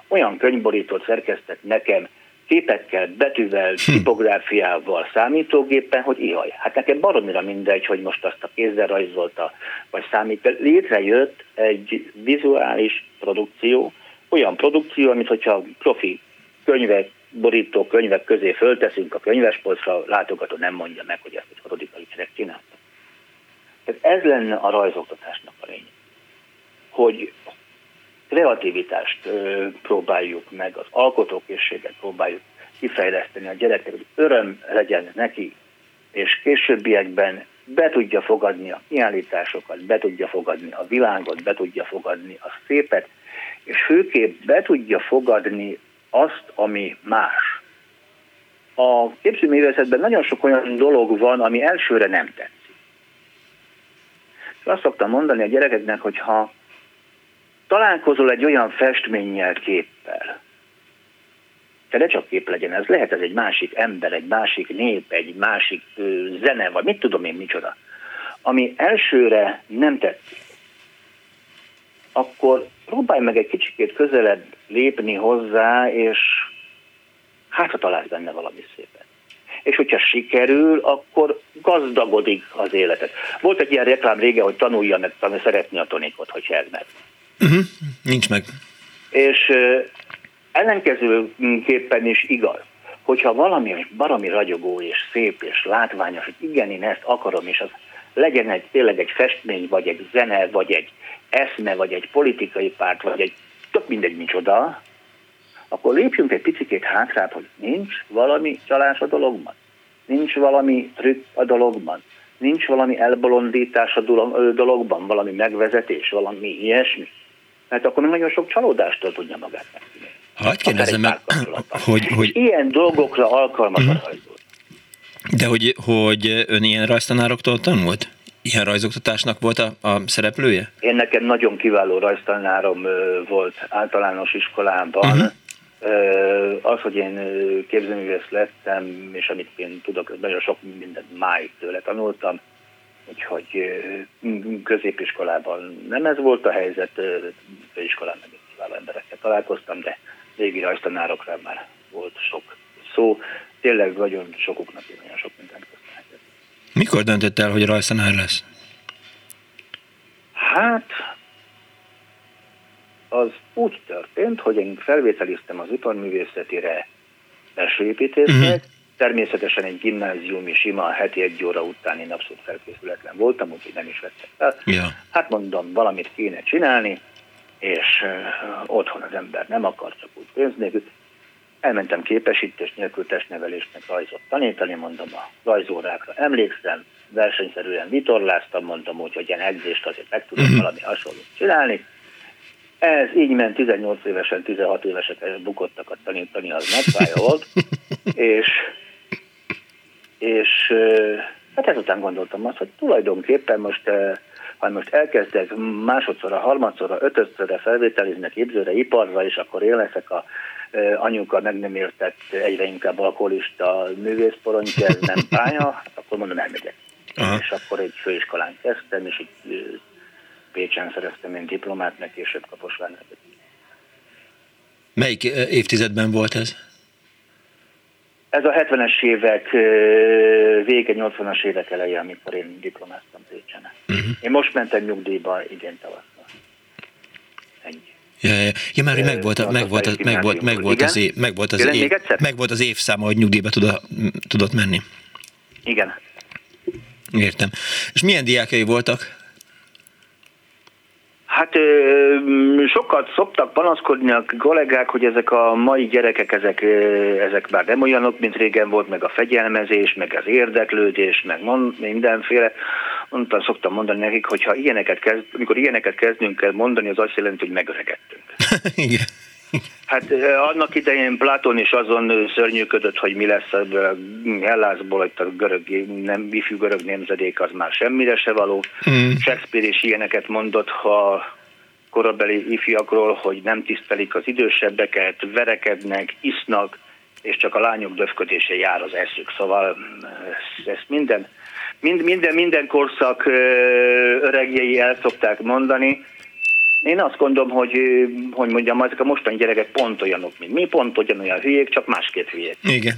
olyan könyvborítót szerkesztett nekem, képekkel, betűvel, hm. tipográfiával, számítógépen, hogy ihaj. Hát nekem baromira mindegy, hogy most azt a kézzel rajzolta, vagy számít. Létrejött egy vizuális produkció, olyan produkció, amit hogyha profi könyvek, borító könyvek közé fölteszünk a könyvespolcra, látogató nem mondja meg, hogy ezt egy harodikai gyerek csinálta. Tehát ez lenne a rajzoktatásnak a lényeg. Hogy kreativitást próbáljuk meg, az alkotókészséget próbáljuk kifejleszteni a gyerekek, hogy öröm legyen neki, és későbbiekben be tudja fogadni a kiállításokat, be tudja fogadni a világot, be tudja fogadni a szépet, és főképp be tudja fogadni azt, ami más. A képzőművészetben nagyon sok olyan dolog van, ami elsőre nem tetszik. És azt szoktam mondani a gyerekeknek, hogy ha találkozol egy olyan festménnyel, képpel, de ne csak kép legyen, ez lehet ez egy másik ember, egy másik nép, egy másik ö, zene, vagy mit tudom én micsoda, ami elsőre nem tetszik, akkor próbálj meg egy kicsikét közelebb lépni hozzá, és hát ha találsz benne valami szépet. És hogyha sikerül, akkor gazdagodik az életet. Volt egy ilyen reklám rége, hogy tanulja meg tanulja, szeretni a tonikot, hogy ez meg. Uh-huh. Nincs meg. És ellenkezőképpen is igaz, hogyha valami baromi ragyogó és szép és látványos, hogy igen, én ezt akarom, és az legyen egy tényleg egy festmény, vagy egy zene, vagy egy eszme, vagy egy politikai párt, vagy egy tök mindegy micsoda, akkor lépjünk egy picit hátrább, hogy nincs valami csalás a dologban. Nincs valami trükk a dologban. Nincs valami elbolondítás a dologban, valami megvezetés, valami ilyesmi. Mert akkor még nagyon sok csalódástól tudja magát megtenni. Hagyj kérdezzem meg, hogy, hogy... Ilyen dolgokra alkalmas uh-huh. a mhm. rajzol. De hogy, hogy ön ilyen rajztanároktól tanult? Ilyen rajzoktatásnak volt a, a szereplője? Én nekem nagyon kiváló rajztanárom volt általános iskolában. Uh-huh. Az, hogy én képzőművész lettem, és amit én tudok, nagyon sok mindent máig tőle tanultam, úgyhogy középiskolában nem ez volt a helyzet, főiskolán meg kiváló emberekkel találkoztam, de régi rajztanárokra már volt sok szó. Tényleg nagyon sokuknak én nagyon sok mindent. Mikor döntött el, hogy rajztanár lesz? Hát, az úgy történt, hogy én felvételiztem az iparművészetire belsőépítésznek, uh-huh. természetesen egy gimnáziumi sima heti egy óra után én abszolút felkészületlen voltam, úgyhogy nem is vettem fel. Ja. Hát mondom, valamit kéne csinálni, és uh, otthon az ember nem akar, csak úgy pénz nélkül. Elmentem képesítés nélkül testnevelésnek rajzot tanítani, mondom a rajzórákra emlékszem, versenyszerűen vitorláztam, mondtam úgy, hogy ilyen edzést azért meg tudok uh-huh. valami hasonlót csinálni. Ez így ment, 18 évesen, 16 évesek bukottakat tanítani, az megfája volt, és, és hát ezután gondoltam azt, hogy tulajdonképpen most ha most elkezdek másodszorra, harmadszorra, ötödszörre felvételizni képzőre, iparra, és akkor én leszek a anyuka meg nem értett, egyre inkább alkoholista művészporony, ez nem pálya, akkor mondom, elmegyek. Aha. És akkor egy főiskolán kezdtem, és így Pécsen szereztem én diplomát, meg később Kaposvárnál. Melyik évtizedben volt ez? Ez a 70-es évek vége, 80-as évek eleje, amikor én diplomáztam Pécsen. Uh-huh. Én most mentem nyugdíjba idén tavasszal. Ennyi. Ja, ja, ja már meg volt, meg volt, az, meg volt, meg volt az év, meg volt az év, meg volt az évszáma, hogy nyugdíjba tudott menni. Igen. Értem. És milyen diákjai voltak? Hát sokat szoktak panaszkodni a kollégák, hogy ezek a mai gyerekek, ezek, ezek már nem olyanok, mint régen volt, meg a fegyelmezés, meg az érdeklődés, meg mindenféle. Mondtam, szoktam mondani nekik, hogy ha ilyeneket kezd, amikor ilyeneket kezdünk el mondani, az azt jelenti, hogy megöregedtünk. Igen. Hát annak idején Platon is azon szörnyűködött, hogy mi lesz a Hellászból, hogy a görög, nem, ifjú görög nemzedék az már semmire se való. Mm. Shakespeare is ilyeneket mondott, ha korabeli ifjakról, hogy nem tisztelik az idősebbeket, verekednek, isznak, és csak a lányok döfködése jár az eszük. Szóval ezt minden, mind, minden, minden korszak öregjei el szokták mondani, én azt gondolom, hogy, hogy mondjam, ezek a mostani gyerekek pont olyanok, mint mi, pont olyan hülyék, csak másképp hülyék. Igen.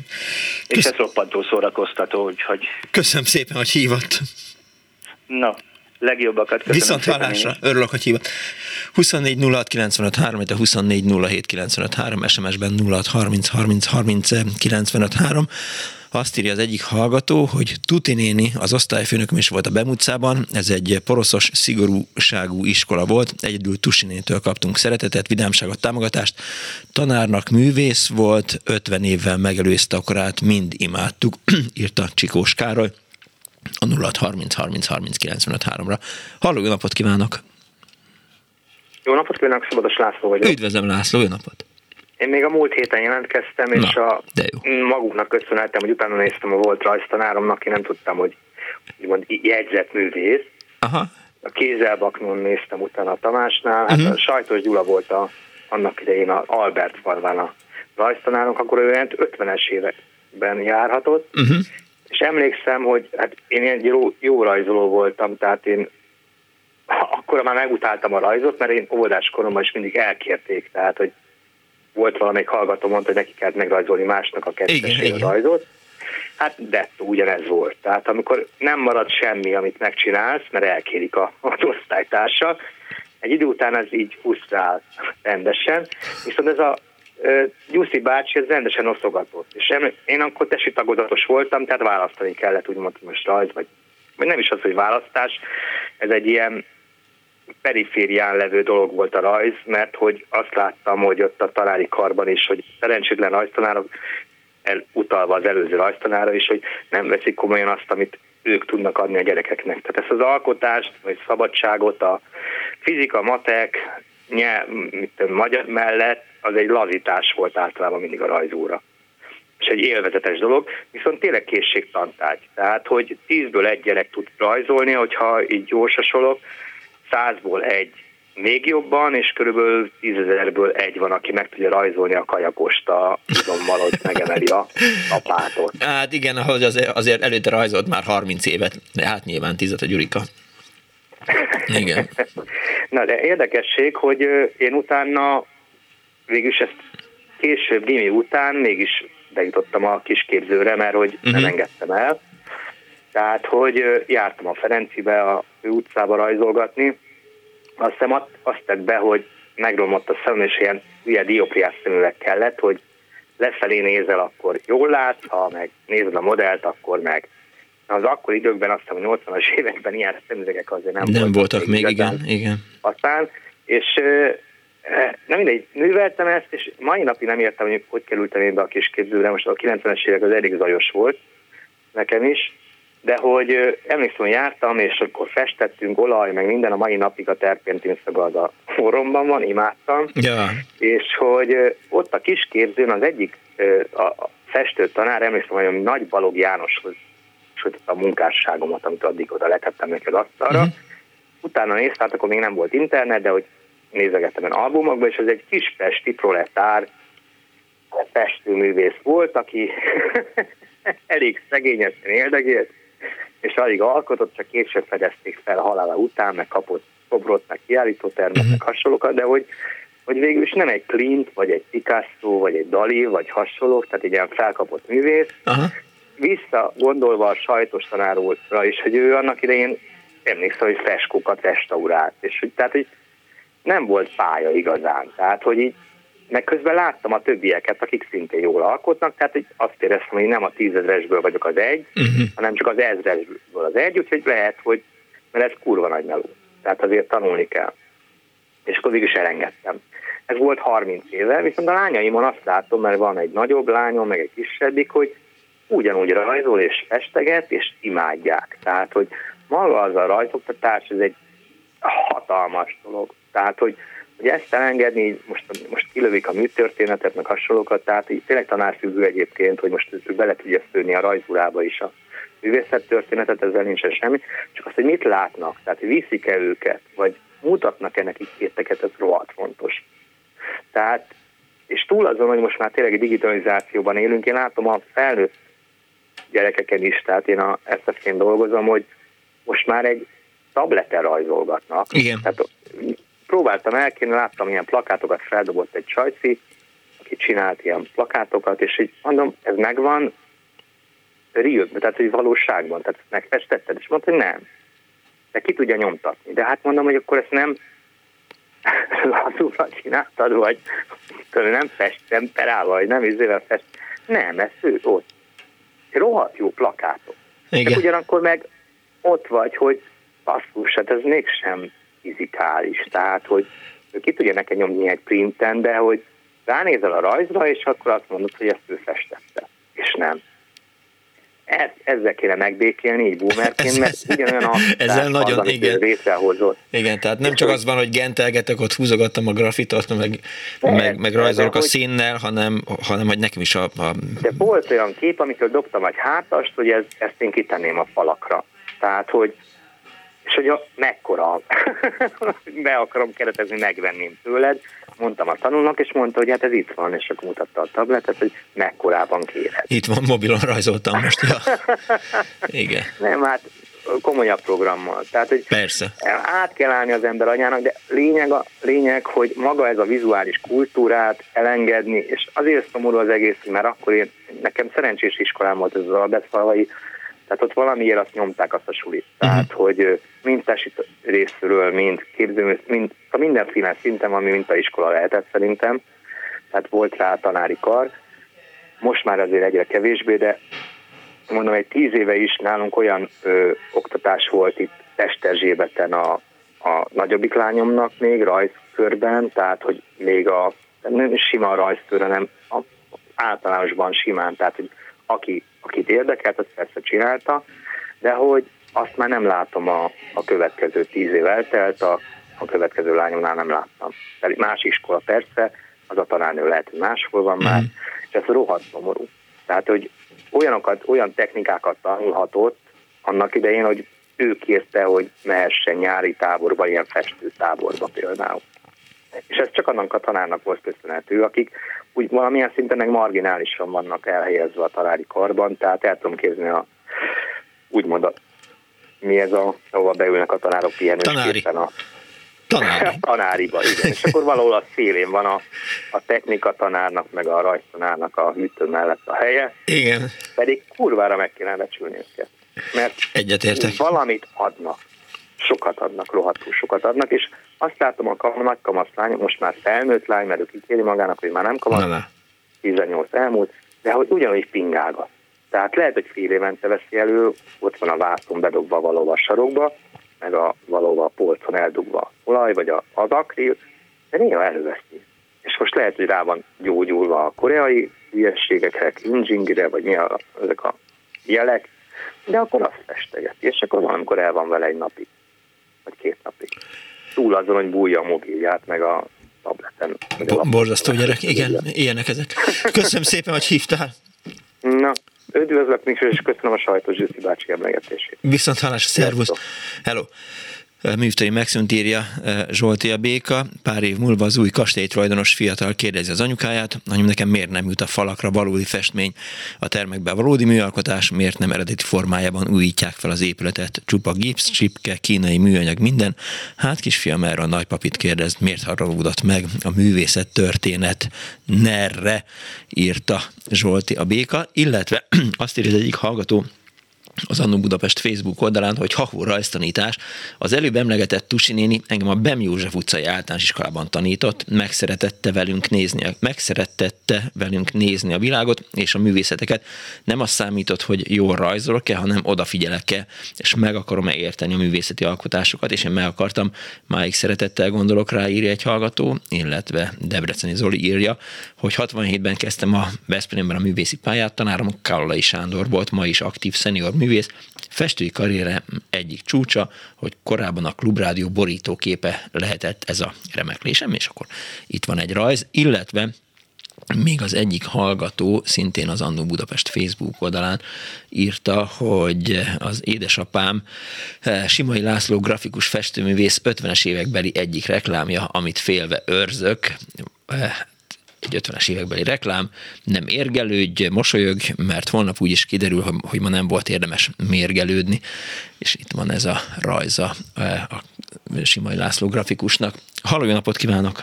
És ez roppantó szórakoztató, úgyhogy... Köszönöm szépen, hogy hívott. Na, legjobbakat köszönöm Viszont hallásra, örülök, hogy hívott. 24 06 95 3, 24 07 95 3, SMS-ben 06 30 30 30 95 3. Azt írja az egyik hallgató, hogy Tuti néni, az osztályfőnököm is volt a Bemutcában, ez egy poroszos, szigorúságú iskola volt, egyedül Tusinétől kaptunk szeretetet, vidámságot, támogatást. Tanárnak művész volt, 50 évvel megelőzte a korát, mind imádtuk, írta Csikós Károly a 0 30 30 30 95 3-ra. Halló, jó napot kívánok! Jó napot kívánok, Szabados László vagyok. Üdvözlöm László, jó napot! Én még a múlt héten jelentkeztem, és Na, a maguknak köszönhetem, hogy utána néztem a volt rajztanáromnak, én nem tudtam, hogy úgymond jegyzett művész. Aha. A kézelbaknon néztem utána a Tamásnál, hát uh-huh. a Sajtos Gyula volt a, annak idején az Albert falván a rajztanárunk, akkor ő 50-es években járhatott, uh-huh. és emlékszem, hogy hát én egy jó, jó rajzoló voltam, tehát én akkor már megutáltam a rajzot, mert én óvodáskoromban is mindig elkérték, tehát hogy volt valamelyik hallgató, mondta, hogy neki kell megrajzolni másnak a kettesét rajzot. Hát de ugyanez volt. Tehát amikor nem marad semmi, amit megcsinálsz, mert elkérik a, az osztálytársak, egy idő után ez így frusztrál rendesen, viszont ez a Gyuszi bácsi ez rendesen oszogatott. És én akkor tesi tagozatos voltam, tehát választani kellett, úgymond, most rajz vagy vagy nem is az, hogy választás, ez egy ilyen periférián levő dolog volt a rajz, mert hogy azt láttam, hogy ott a tanári karban is, hogy szerencsétlen rajztanárok, utalva az előző rajztanára is, hogy nem veszik komolyan azt, amit ők tudnak adni a gyerekeknek. Tehát ezt az alkotást, vagy szabadságot, a fizika, matek, nyelv, mit, magyar mellett, az egy lazítás volt általában mindig a rajzóra. És egy élvezetes dolog, viszont tényleg készségtantárgy. Tehát, hogy tízből egy gyerek tud rajzolni, hogyha így gyorsasolok, százból egy még jobban, és körülbelül tízezerből egy van, aki meg tudja rajzolni a kajakost a izommal, hogy megemeli a lapátot. Hát igen, ahogy azért, azért előtte rajzolt már 30 évet, de hát nyilván tízet a Gyurika. Igen. Na de érdekesség, hogy én utána végülis ezt később, gimi után mégis bejutottam a kisképzőre, mert hogy uh-huh. nem mhm. engedtem el. Tehát, hogy jártam a Ferencibe, a ő utcába rajzolgatni, azt hiszem azt tett be, hogy megromlott a szemem, és ilyen ugye diopriás szemüveg kellett, hogy lefelé nézel, akkor jól látsz, ha meg nézed a modellt, akkor meg. Az akkor időkben azt hiszem, hogy 80-as években ilyen szemüvegek azért nem, nem voltak, voltak még, igen, igen. Aztán, és nem mindegy, műveltem ezt, és mai napig nem értem, hogy hogy kerültem én be a kisképzőre, most a 90-es évek az elég zajos volt nekem is, de hogy emlékszem, hogy jártam, és akkor festettünk, olaj, meg minden, a mai napig a terpentin szagad a forromban van, imádtam, ja. és hogy ott a kisképzőn az egyik a festő tanár, emlékszem, hogy Nagy Balog Jánoshoz a munkásságomat, amit addig oda letettem neki az asztalra. Uh-huh. Utána néztem, hát akkor még nem volt internet, de hogy nézegettem egy albumokba, és ez egy kis pesti proletár festőművész volt, aki elég szegényesen éldegélt, és alig alkotott, csak később fedezték fel halála után, meg kapott szobrot, meg kiállítótermet, uh-huh. meg hasonlókat, de hogy, hogy végül is nem egy Clint, vagy egy Picasso, vagy egy Dali, vagy hasonlók, tehát egy ilyen felkapott művész. Uh-huh. Vissza gondolva a sajtos tanáróra is, hogy ő annak idején emlékszem, hogy feskókat restaurált, és hogy, tehát, hogy nem volt pálya igazán. Tehát, hogy így meg közben láttam a többieket, akik szintén jól alkotnak, tehát hogy azt éreztem, hogy nem a tízezresből vagyok az egy, uh-huh. hanem csak az ezresből az egy, úgyhogy lehet, hogy, mert ez kurva nagy meló. Tehát azért tanulni kell. És akkor is elengedtem. Ez volt 30 éve, viszont a lányaimon azt látom, mert van egy nagyobb lányom, meg egy kisebbik, hogy ugyanúgy rajzol és festeget, és imádják. Tehát, hogy maga az a rajzoktatás, ez egy hatalmas dolog. Tehát, hogy hogy ezt elengedni, most, most kilövik a műtörténetet, meg hasonlókat, tehát így tényleg tanárfüggő egyébként, hogy most ő bele tudja szőni a rajzúrába is a művészettörténetet, ezzel nincsen semmi, csak azt, hogy mit látnak, tehát viszik-e őket, vagy mutatnak-e nekik kéteket, ez rohadt fontos. Tehát, és túl azon, hogy most már tényleg digitalizációban élünk, én látom a felnőtt gyerekeken is, tehát én a SF-ként dolgozom, hogy most már egy tableten rajzolgatnak. Igen. Tehát próbáltam elkérni, láttam ilyen plakátokat, feldobott egy csajci, aki csinált ilyen plakátokat, és így mondom, ez megvan, real, tehát hogy valóságban, tehát ezt megfestetted, és mondta, hogy nem. De ki tudja nyomtatni. De hát mondom, hogy akkor ezt nem lazúra csináltad, vagy nem fest temperával, vagy nem izével fest. Nem, ez ő ott. Rohadt jó plakátok. Igen. De ugyanakkor meg ott vagy, hogy basszus, hát ez mégsem fizikális, tehát hogy ki tudja nekem nyomni egy printen, de hogy ránézel a rajzra, és akkor azt mondod, hogy ezt ő festette, és nem. Ez, ezzel kéne megbékélni így boomerként, mert ugyanolyan a ezzel nagyon, az, igen. létrehozott. Igen, tehát nem csak az van, hogy gentelgetek, ott húzogattam a grafitot, meg, de, meg, meg rajzolok a színnel, hanem, hanem hogy nekem is a, a... De volt olyan kép, amikor dobtam egy hátast, hogy ez, ezt én kitenném a falakra. Tehát, hogy és hogy a, mekkora, be akarom keretezni, megvenném tőled, mondtam a tanulnak, és mondta, hogy hát ez itt van, és akkor mutatta a tabletet, hogy mekkorában kéred. Itt van, mobilon rajzoltam most, ja. Igen. Nem, hát komolyabb programmal. Tehát, hogy Persze. át kell állni az ember anyának, de lényeg, a, lényeg, hogy maga ez a vizuális kultúrát elengedni, és azért szomorú az egész, mert akkor én, nekem szerencsés iskolám volt ez az Albert tehát ott valamiért azt nyomták azt a sulit. Uh-huh. Tehát, hogy mind tesi részről, mind képző, mind, mindenféle szinten, ami mintaiskola lehetett szerintem. Tehát volt rá tanári kar. Most már azért egyre kevésbé, de mondom, egy tíz éve is nálunk olyan ö, oktatás volt itt Esterzsébeten a, a nagyobbik lányomnak még rajzkörben, tehát hogy még a nem sima rajzkörre, nem a, általánosban simán, tehát hogy aki, akit érdekelt, azt persze csinálta, de hogy azt már nem látom a, a következő tíz év eltelt, a, a következő lányomnál nem láttam. Tehát más iskola persze, az a tanárnő lehet, hogy máshol van már, mm. és ez rohadt szomorú. Tehát, hogy olyanokat, olyan technikákat tanulhatott annak idején, hogy ő kérte, hogy mehessen nyári táborba, ilyen festő táborba például. És ez csak annak a tanárnak volt köszönhető, akik úgy valamilyen szinten meg marginálisan vannak elhelyezve a tanári karban, tehát el tudom képzelni a úgymond a, mi ez a, ahova beülnek a tanárok pihenősképpen a Tanári. tanáriba, igen. És akkor valahol a szélén van a, a technika tanárnak, meg a rajztanárnak a hűtő mellett a helye. Igen. Pedig kurvára meg kéne becsülni őket. Mert Egyetértek. valamit adnak. Sokat adnak, rohadtul sokat adnak, és azt látom a kam- nagy kamasz lány, most már felnőtt lány, mert ő kikéri magának, hogy már nem kamasz, Na, na. 18 elmúlt, de hogy ugyanúgy pingálgat. Tehát lehet, hogy fél évente veszi elő, ott van a vászon bedobva valóban a sarokba, meg a valóban a polcon eldugva olaj, vagy a, az akril, de néha előveszi. És most lehet, hogy rá van gyógyulva a koreai hülyességekre, cringingre, vagy mi a, ezek a jelek, de akkor azt festegeti, és akkor valamikor el van vele egy napig, vagy két napig. Túl azon, hogy bújja a mobilját, meg a tableten. meg a Bo- borzasztó gyerek, igen, ilyenek ezek. Köszönöm szépen, hogy hívtál. Na, üdvözlök és köszönöm a sajtos Zsűszi bácsi emlegetését. Viszont hálás, szervusz. Hello. Művtai megszűnt írja eh, Zsolti a Béka. Pár év múlva az új kastélytulajdonos fiatal kérdezi az anyukáját, anyum nekem miért nem jut a falakra valódi festmény, a termekben valódi műalkotás, miért nem eredeti formájában újítják fel az épületet, csupa gipsz, csipke, kínai műanyag, minden. Hát kisfiam erre a nagypapit kérdez, miért haragudott meg a művészet történet nerre, írta Zsolti a Béka, illetve azt írja az egyik hallgató, az Annó Budapest Facebook oldalán, hogy Hahó rajztanítás. Az előbb emlegetett Tusi néni engem a Bem József utcai általános iskolában tanított, megszeretette velünk nézni, megszeretette velünk nézni a világot és a művészeteket. Nem azt számított, hogy jól rajzolok-e, hanem odafigyelek-e, és meg akarom-e érteni a művészeti alkotásokat, és én meg akartam, máig szeretettel gondolok rá, írja egy hallgató, illetve Debreceni Zoli írja, hogy 67-ben kezdtem a Veszprémben a művészi pályát, tanárom Kallai Sándor volt, ma is aktív szenior művész, festői karriere egyik csúcsa, hogy korábban a klubrádió borítóképe lehetett ez a remeklésem, és akkor itt van egy rajz, illetve még az egyik hallgató, szintén az Annó Budapest Facebook oldalán írta, hogy az édesapám eh, Simai László grafikus festőművész 50-es évekbeli egyik reklámja, amit félve őrzök, eh, egy 50-es évekbeli reklám, nem érgelődj, mosolyog, mert holnap úgy is kiderül, hogy ma nem volt érdemes mérgelődni, és itt van ez a rajza eh, a Simai László grafikusnak. Halló, jó napot kívánok!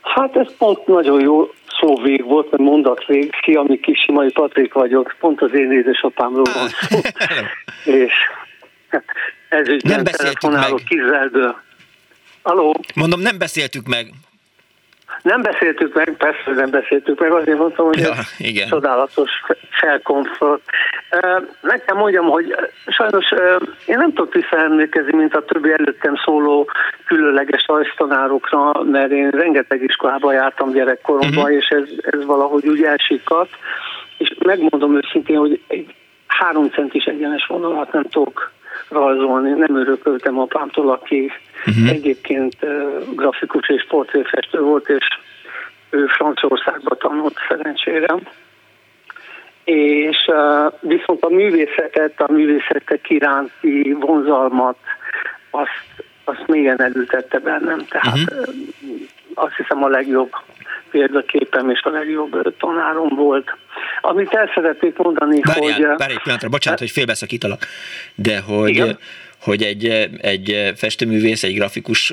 Hát ez pont nagyon jó szóvég volt, mert mondatvég. Szia, mi kis Simai Patrik vagyok, pont az én édesapámról van szó. és ez is nem beszéltük meg. Kizeldől. Aló? Mondom, nem beszéltük meg. Nem beszéltük meg, persze nem beszéltük meg, azért mondtam, hogy ja, igen. csodálatos felkomfort. Nekem mondjam, hogy sajnos én nem tudok visszaemlékezni, mint a többi előttem szóló különleges rajztanárokra, mert én rengeteg iskolába jártam gyerekkoromban, uh-huh. és ez, ez valahogy úgy elsikadt, és megmondom őszintén, hogy egy három centis egyenes vonalat nem tudok rajzolni, nem örököltem apámtól, aki uh-huh. egyébként grafikus és portréfestő volt, és ő Franciaországban tanult szerencsére. És viszont a művészetet, a művészetek iránti vonzalmat azt, azt mélyen elültette bennem. Tehát uh-huh. azt hiszem a legjobb példaképem és a legjobb tanárom volt. Amit el szeretnék mondani, Várjál, hogy... Várj egy pillanatra, bocsánat, hogy félbeszakítalak, de hogy, Igen? Hogy egy, egy festőművész, egy grafikus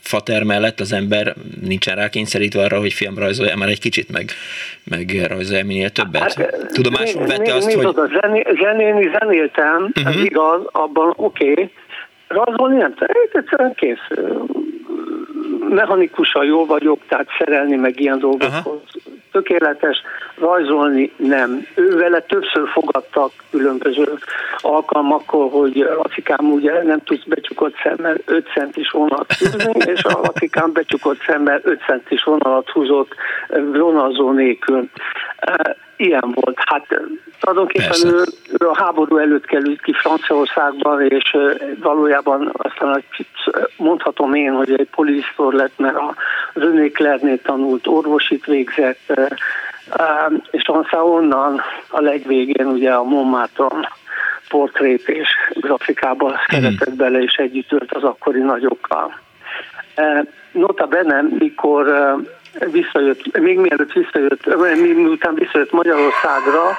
fater mellett az ember nincsen rákényszerítve arra, hogy fiam rajzolja már egy kicsit, meg, meg rajzolja minél többet. Hát, Tudomásul vette azt, hogy... Oda, zené, zenéni zenéltem, uh-huh. ez igaz, abban oké, okay. rajzolni nem tudom, egyszerűen kész. Mechanikusan jól vagyok, tehát szerelni meg ilyen dolgokhoz. Tökéletes, rajzolni nem. Ő vele többször fogadtak különböző alkalmakkor, hogy Lacikám ugye nem tudsz becsukott szemmel 5 centis vonalat húzni, és a Lacikám becsukott szemmel 5 centis vonalat húzott vonalzó nélkül ilyen volt. Hát tulajdonképpen ő, ő a háború előtt került ki Franciaországban, és valójában aztán mondhatom én, hogy egy polisztor lett, mert a René Klernél tanult, orvosit végzett, és aztán onnan a legvégén ugye a Montmartre portrét és grafikába mm. szeretett bele, és együtt ölt az akkori nagyokkal. Nota bene, mikor visszajött, még mielőtt visszajött, miután visszajött Magyarországra,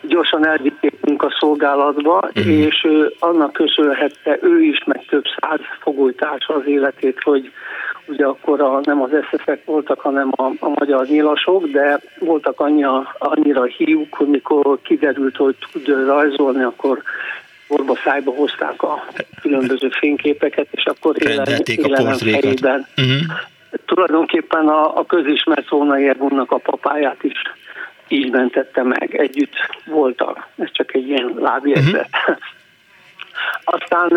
gyorsan elvitték munkaszolgálatba, mm. és ő, annak köszönhette ő is, meg több száz fogolytársa az életét, hogy ugye akkor a, nem az eszeszek voltak, hanem a, a magyar nyilasok, de voltak annyira, annyira hiúk, hogy mikor kiderült, hogy tud rajzolni, akkor orba szájba hozták a különböző fényképeket, és akkor élen, a helyében. Uh-huh tulajdonképpen a, a közismert Szóna Ergunnak a papáját is így mentette meg, együtt voltak. Ez csak egy ilyen lábjegyzet. Uh-huh. Aztán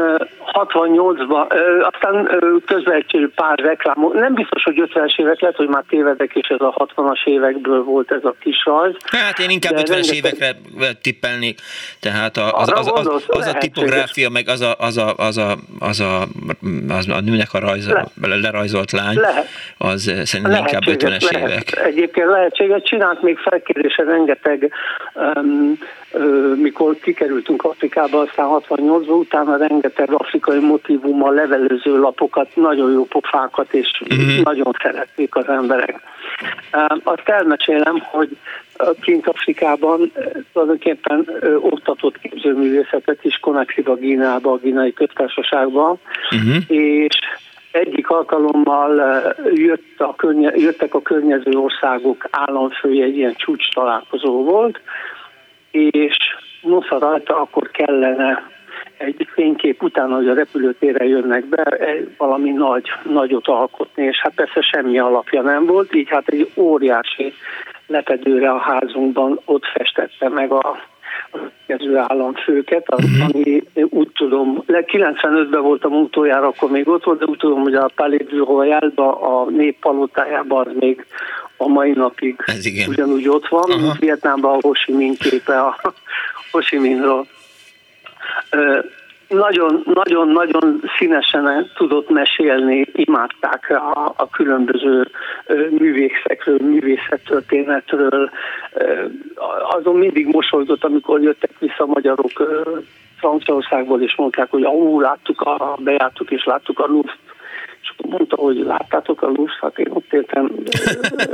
68-ban, aztán közben egy pár reklám, nem biztos, hogy 50-es évek lehet, hogy már tévedek, és ez a 60-as évekből volt ez a kis rajz. Hát én inkább 50-es rengeteg... évekre tippelnék, tehát az, az, az, az, az, az a tipográfia, meg az a, az a, az a, az a, az a nőnek a rajza, Le. lerajzolt lány, lehet. az szerintem inkább 50-es lehet. évek. Egyébként lehetséges, csinált még felkérése rengeteg um, mikor kikerültünk Afrikába, aztán 68 utána rengeteg afrikai motivummal levelőző lapokat, nagyon jó pofákat, és uh-huh. nagyon szerették az emberek. Azt elmesélem, hogy kint Afrikában tulajdonképpen oktatott képzőművészetet is Konaxiba, Gínába, a Gínai Köztársaságban, uh-huh. és egyik alkalommal jött a környe, jöttek a környező országok államfője, egy ilyen csúcs találkozó volt, és nosza rajta akkor kellene egy fénykép után, hogy a repülőtérre jönnek be, valami nagy, nagyot alkotni, és hát persze semmi alapja nem volt, így hát egy óriási lepedőre a házunkban ott festette meg a következő államfőket, az, uh-huh. ami úgy tudom, 95-ben voltam utoljára, akkor még ott volt, de úgy tudom, hogy a Palais du royal a néppalotájában az még a mai napig Ez igen. ugyanúgy ott van, uh-huh. mint Vietnámban a Ho Chi Minh képe a Ho Chi Minhról. Nagyon-nagyon-nagyon színesen tudott mesélni, imádták a, a különböző művészekről, művészettörténetről. Azon mindig mosolygott, amikor jöttek vissza magyarok Franciaországból, és mondták, hogy ahú, láttuk, a, bejártuk és láttuk a Louvre és akkor mondta, hogy láttátok a lusz, hát én ott éltem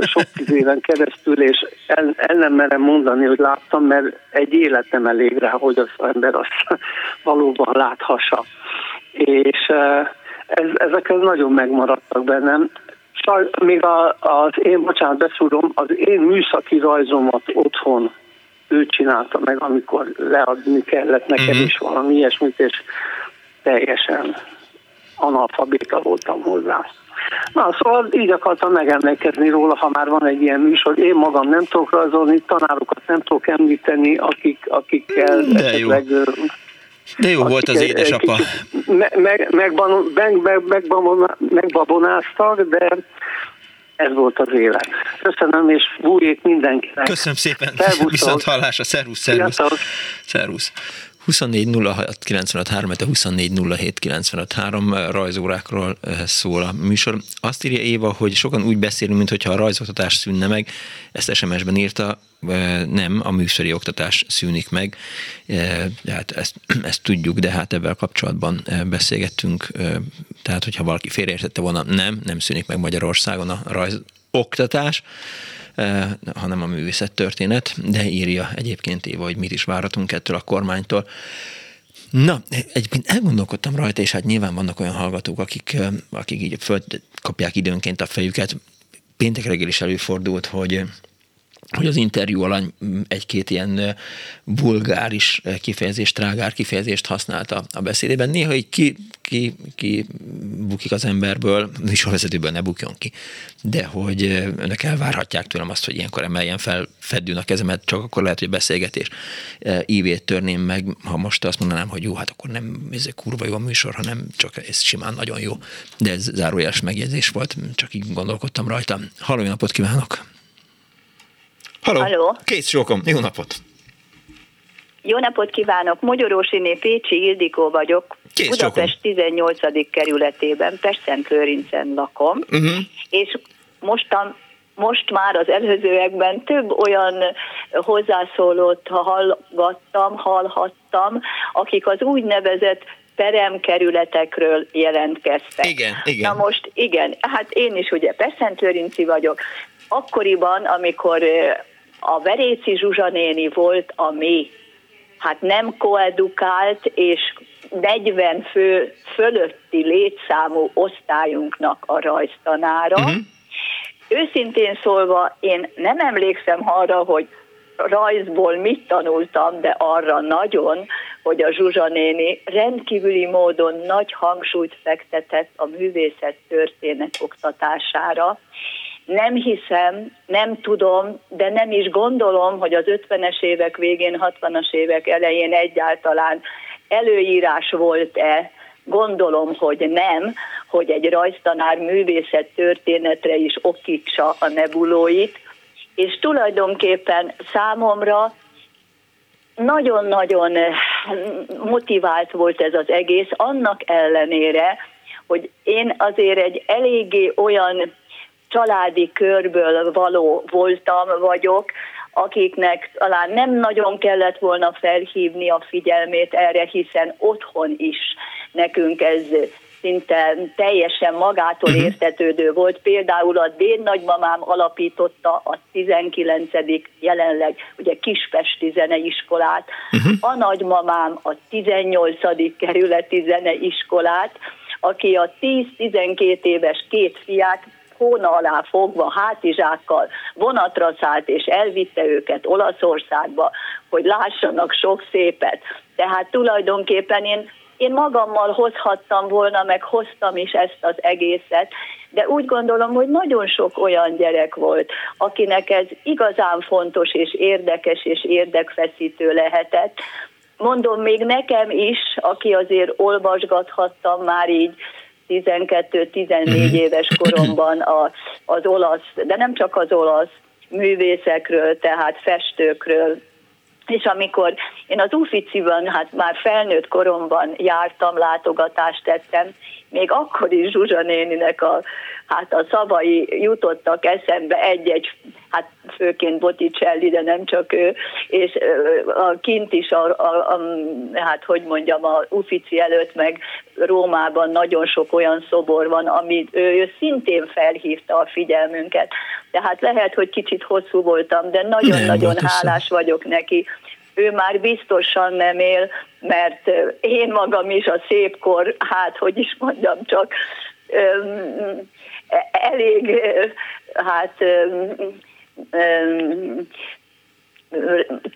sok tíz éven keresztül, és el, el nem merem mondani, hogy láttam, mert egy élet nem elég rá, hogy az ember azt valóban láthassa. És ez, ezek nagyon megmaradtak bennem. Saj, még a, az én, bocsánat, beszúrom, az én műszaki rajzomat otthon ő csinálta meg, amikor leadni kellett nekem mm-hmm. is valami ilyesmit, és teljesen analfabéta voltam hozzá. Na, szóval így akartam megemlékezni róla, ha már van egy ilyen műsor. Én magam nem tudok rajzolni, tanárokat nem tudok említeni, akik, akikkel De esetleg... Jó. De jó volt az édesapa. Meg, meg, meg, meg, megbabonáztak, de ez volt az élet. Köszönöm, és bújék mindenkinek. Köszönöm szépen. Szervusztok. Viszont hallásra. Szervusz, szervusz. Szervusz. 24 06 95 3, 24 07 rajzórákról szól a műsor. Azt írja Éva, hogy sokan úgy beszélünk, mintha a rajzoktatás szűnne meg. Ezt SMS-ben írta, nem, a műszeri oktatás szűnik meg. Hát ezt, ezt tudjuk, de hát ebben kapcsolatban beszélgettünk. Tehát, hogyha valaki félreértette volna, nem, nem szűnik meg Magyarországon a rajz oktatás Eh, hanem a művészet történet, de írja egyébként Éva, hogy mit is várhatunk ettől a kormánytól. Na, egyébként elgondolkodtam rajta, és hát nyilván vannak olyan hallgatók, akik, akik így föld kapják időnként a fejüket. Péntek reggel is előfordult, hogy hogy az interjú alany egy-két ilyen vulgáris kifejezést, trágár kifejezést használta a beszédében. Néha így ki, ki, ki bukik az emberből, vezetőből ne bukjon ki, de hogy önök elvárhatják tőlem azt, hogy ilyenkor emeljen fel feddűn a kezemet, csak akkor lehet, hogy a beszélgetés ívét törném meg, ha most azt mondanám, hogy jó, hát akkor nem ez kurva jó a műsor, hanem csak ez simán nagyon jó. De ez zárójeles megjegyzés volt, csak így gondolkodtam rajta. Halló, napot kívánok! Halló. Halló. Kész sokom, jó napot. Jó napot kívánok, Magyarósiné Pécsi Ildikó vagyok. Kész Budapest sokom. 18. kerületében, Pest-Szent lakom, uh-huh. és mostan most már az előzőekben több olyan hozzászólót hallgattam, hallhattam, akik az úgynevezett peremkerületekről jelentkeztek. Igen, igen. Na most igen, hát én is ugye Peszent vagyok. Akkoriban, amikor a Veréci Zsuzsa néni volt a mi, hát nem koedukált és 40 fő fölötti létszámú osztályunknak a rajztanára. Uh-huh. Őszintén szólva, én nem emlékszem arra, hogy rajzból mit tanultam, de arra nagyon, hogy a Zsuzsa néni rendkívüli módon nagy hangsúlyt fektetett a művészet történet oktatására, nem hiszem, nem tudom, de nem is gondolom, hogy az 50-es évek végén, 60-as évek elején egyáltalán előírás volt-e, gondolom, hogy nem, hogy egy rajztanár művészet történetre is okítsa a nebulóit, és tulajdonképpen számomra nagyon-nagyon motivált volt ez az egész, annak ellenére, hogy én azért egy eléggé olyan családi körből való voltam, vagyok, akiknek talán nem nagyon kellett volna felhívni a figyelmét erre, hiszen otthon is nekünk ez szinte teljesen magától mhm. értetődő volt. Például a déd nagymamám alapította a 19. jelenleg ugye Kispesti zeneiskolát, uh-huh. a nagymamám a 18. kerületi zeneiskolát, aki a 10-12 éves két fiát hóna alá fogva hátizsákkal vonatra szállt és elvitte őket Olaszországba, hogy lássanak sok szépet. Tehát tulajdonképpen én én magammal hozhattam volna, meg hoztam is ezt az egészet, de úgy gondolom, hogy nagyon sok olyan gyerek volt, akinek ez igazán fontos és érdekes és érdekfeszítő lehetett. Mondom még nekem is, aki azért olvasgathattam már így 12-14 mhm. éves koromban a, az olasz, de nem csak az olasz művészekről, tehát festőkről, és amikor én az Uficiban, hát már felnőtt koromban jártam, látogatást tettem, még akkor is Zsuzsa néninek a, hát a szavai jutottak eszembe egy-egy, hát főként Botticelli, de nem csak ő, és a kint is, a, a, a, hát hogy mondjam, a Uffizi előtt meg Rómában nagyon sok olyan szobor van, amit ő, ő szintén felhívta a figyelmünket. Tehát lehet, hogy kicsit hosszú voltam, de nagyon-nagyon hálás vagyok neki, ő már biztosan nem él, mert én magam is a szépkor, hát hogy is mondjam csak, elég, hát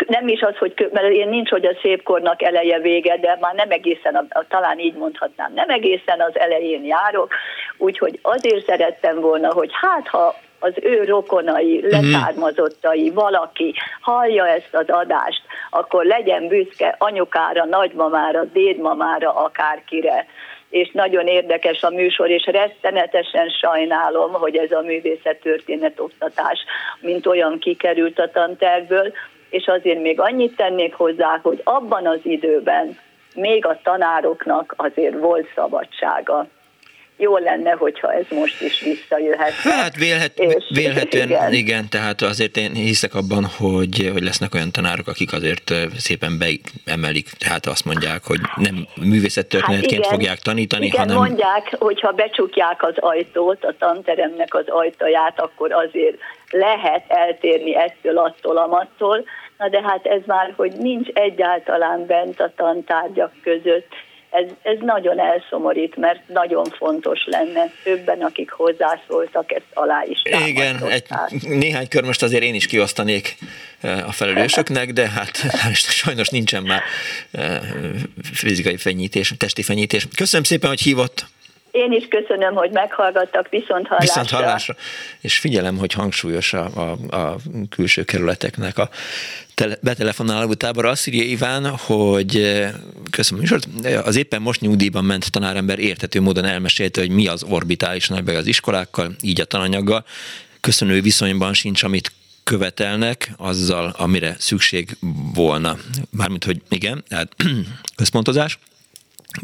nem is az, hogy mert én nincs, hogy a szépkornak eleje vége, de már nem egészen, talán így mondhatnám, nem egészen az elején járok, úgyhogy azért szerettem volna, hogy hát ha az ő rokonai, mhm. leszármazottai, valaki hallja ezt az adást, akkor legyen büszke anyukára, nagymamára, dédmamára, akárkire. És nagyon érdekes a műsor, és rettenetesen sajnálom, hogy ez a művészettörténet oktatás, mint olyan kikerült a tantervből, és azért még annyit tennék hozzá, hogy abban az időben még a tanároknak azért volt szabadsága jó lenne, hogyha ez most is visszajöhet. Hát vélhet, és, vélhetően igen. igen, tehát azért én hiszek abban, hogy, hogy lesznek olyan tanárok, akik azért szépen beemelik, tehát azt mondják, hogy nem művészettörténetként hát fogják tanítani, igen, hanem... mondják, hogyha becsukják az ajtót, a tanteremnek az ajtaját, akkor azért lehet eltérni ettől, attól, amattól, na de hát ez már, hogy nincs egyáltalán bent a tantárgyak között, ez, ez nagyon elszomorít, mert nagyon fontos lenne többen, akik hozzászóltak, ezt alá is Igen, egy, néhány kör most azért én is kiosztanék a felelősöknek, de hát sajnos nincsen már fizikai fenyítés, testi fenyítés. Köszönöm szépen, hogy hívott. Én is köszönöm, hogy meghallgattak, viszont hallásra. Viszont hallásra. És figyelem, hogy hangsúlyos a, a, a külső kerületeknek a tele, betelefonáló tábor. Azt írja Iván, hogy eh, köszönöm műsort, az éppen most nyugdíjban ment tanárember értető módon elmesélte, hogy mi az orbitális nagybeg az iskolákkal, így a tananyaggal. Köszönő viszonyban sincs, amit követelnek azzal, amire szükség volna. Mármint, hogy igen, tehát központozás.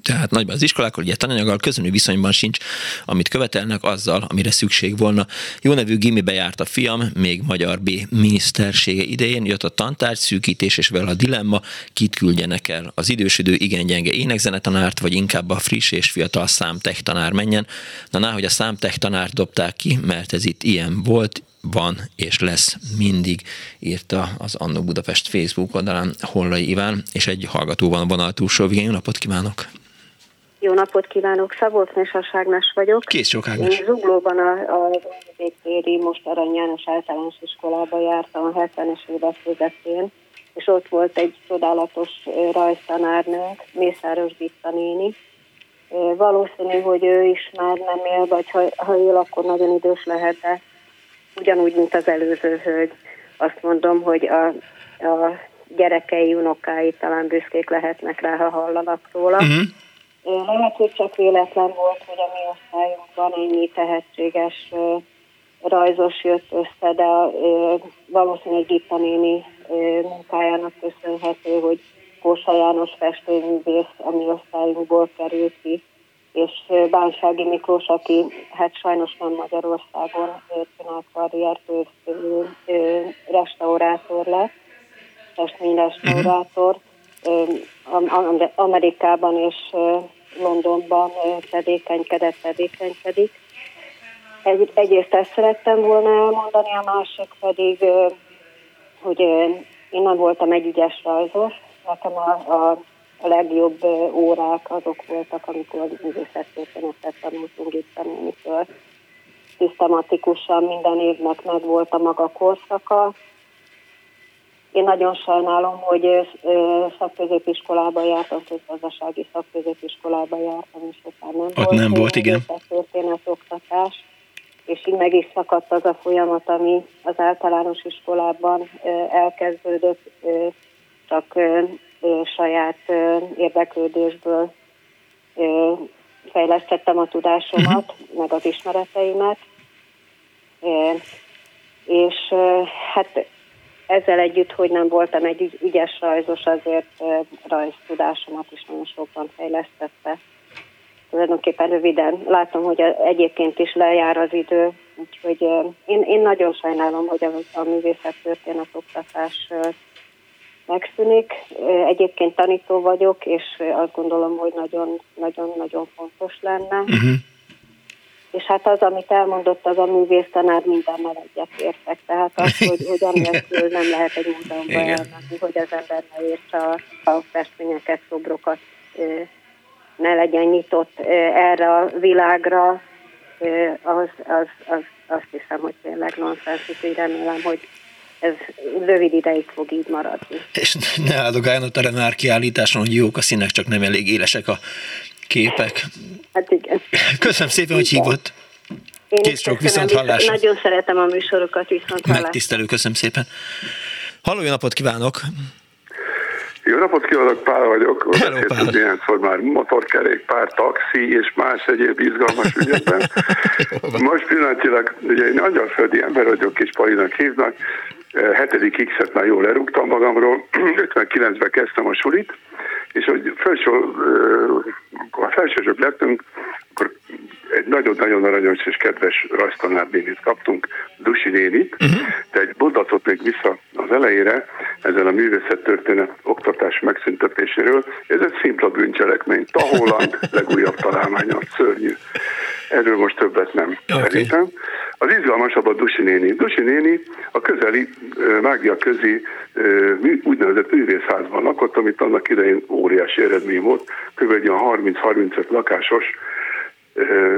Tehát nagyban az iskolákkal, ugye tananyaggal közönő viszonyban sincs, amit követelnek azzal, amire szükség volna. Jó nevű gimibe járt a fiam, még magyar B minisztersége idején, jött a tantárgy szűkítés és vele a dilemma, kit küldjenek el. Az idősödő igen gyenge énekzenetanárt, vagy inkább a friss és fiatal számtech tanár menjen. Na, ná, hogy a számtech tanárt dobták ki, mert ez itt ilyen volt, van és lesz mindig, írta az Annó Budapest Facebook oldalán Hollai Iván, és egy hallgató van a vonal túlsó végén. Jó napot kívánok! Jó napot kívánok, Szabolcs a Ágnes vagyok. Kész sok Ágnes. Én Zuglóban a, a Béktéri, most Arany János általános iskolába jártam a 70-es évek közepén, és ott volt egy csodálatos rajztanárnőnk, Mészáros Bitta néni. Valószínű, hogy ő is már nem él, vagy ha, ha él, akkor nagyon idős lehet, de ugyanúgy, mint az előző hölgy. Azt mondom, hogy a, a gyerekei, unokái talán büszkék lehetnek rá, ha hallanak róla. Uh-huh lehet, hogy csak véletlen volt, hogy a mi osztályunkban ennyi tehetséges rajzos jött össze, de valószínűleg Gitta néni munkájának köszönhető, hogy Kósa János festőművész a mi osztályunkból került ki, és Bánsági Miklós, aki hát sajnos nem Magyarországon csinált karriert, ő, restaurátor lett, festményrestaurátor, Amerikában és Londonban tevékenykedett, tevékenykedik. Egy, egyrészt ezt szerettem volna elmondani, a másik pedig, hogy én nem voltam egy ügyes rajzos, nekem a, a, a legjobb órák azok voltak, amikor művészettörténetet tanultunk itt tanémitől. Szisztematikusan minden évnek meg volt a maga korszaka, én nagyon sajnálom, hogy szakközépiskolába jártam, közgazdasági szakközépiskolába jártam, és utána nem Ott volt. nem volt, igen. Történet oktatás, és így meg is szakadt az a folyamat, ami az általános iskolában elkezdődött, csak saját érdeklődésből fejlesztettem a tudásomat, uh-huh. meg az ismereteimet, és hát ezzel együtt, hogy nem voltam egy ügyes rajzos, azért rajztudásomat is nagyon sokban fejlesztette. Tulajdonképpen röviden látom, hogy egyébként is lejár az idő, úgyhogy én, én nagyon sajnálom, hogy a, a művészet történet oktatás megszűnik. Egyébként tanító vagyok, és azt gondolom, hogy nagyon-nagyon fontos lenne. Uh-huh és hát az, amit elmondott az a művész tanár, mindennel egyetértek. Tehát az, hogy, hogy anélkül nem lehet egy múzeumban elmenni, hogy az ember ne értse a, a festményeket, szobrokat, ne legyen nyitott erre a világra, az, az, az, azt hiszem, hogy tényleg nonsens, úgyhogy remélem, hogy ez rövid ideig fog így maradni. És ne áldogáljon a Renár kiállításon, hogy jók a színek, csak nem elég élesek a képek. Hát igen. Köszönöm szépen, hogy hívott. Én Kész sok, viszont hallásra. Nagyon szeretem a műsorokat, viszont hallásra. Megtisztelő, köszönöm szépen. Halló, jó napot kívánok! Jó napot kívánok, Pál vagyok. Hello, Pál. Ilyenkor már motorkerékpár, taxi és más egyéb izgalmas ügyekben. Most pillanatilag, ugye én angyalföldi ember vagyok, és Palinak hívnak, hetedik X-et már jól lerúgtam magamról, 59-ben kezdtem a sulit, és hogy felső, a felsősök lettünk, akkor egy nagyon-nagyon aranyos és kedves rajztanárnénit kaptunk, Dusi nénit, uh-huh. de egy mondatot még vissza az elejére, ezzel a művészettörténet oktatás megszüntetéséről. Ez egy szimpla bűncselekmény. Taholand legújabb találmánya, szörnyű. Erről most többet nem okay. szerintem. Az izgalmasabb a Dusi néni. Dusi néni a közeli mágia közi úgynevezett művészházban lakott, amit annak idején óriási eredmény volt, kb. 30-35 lakásos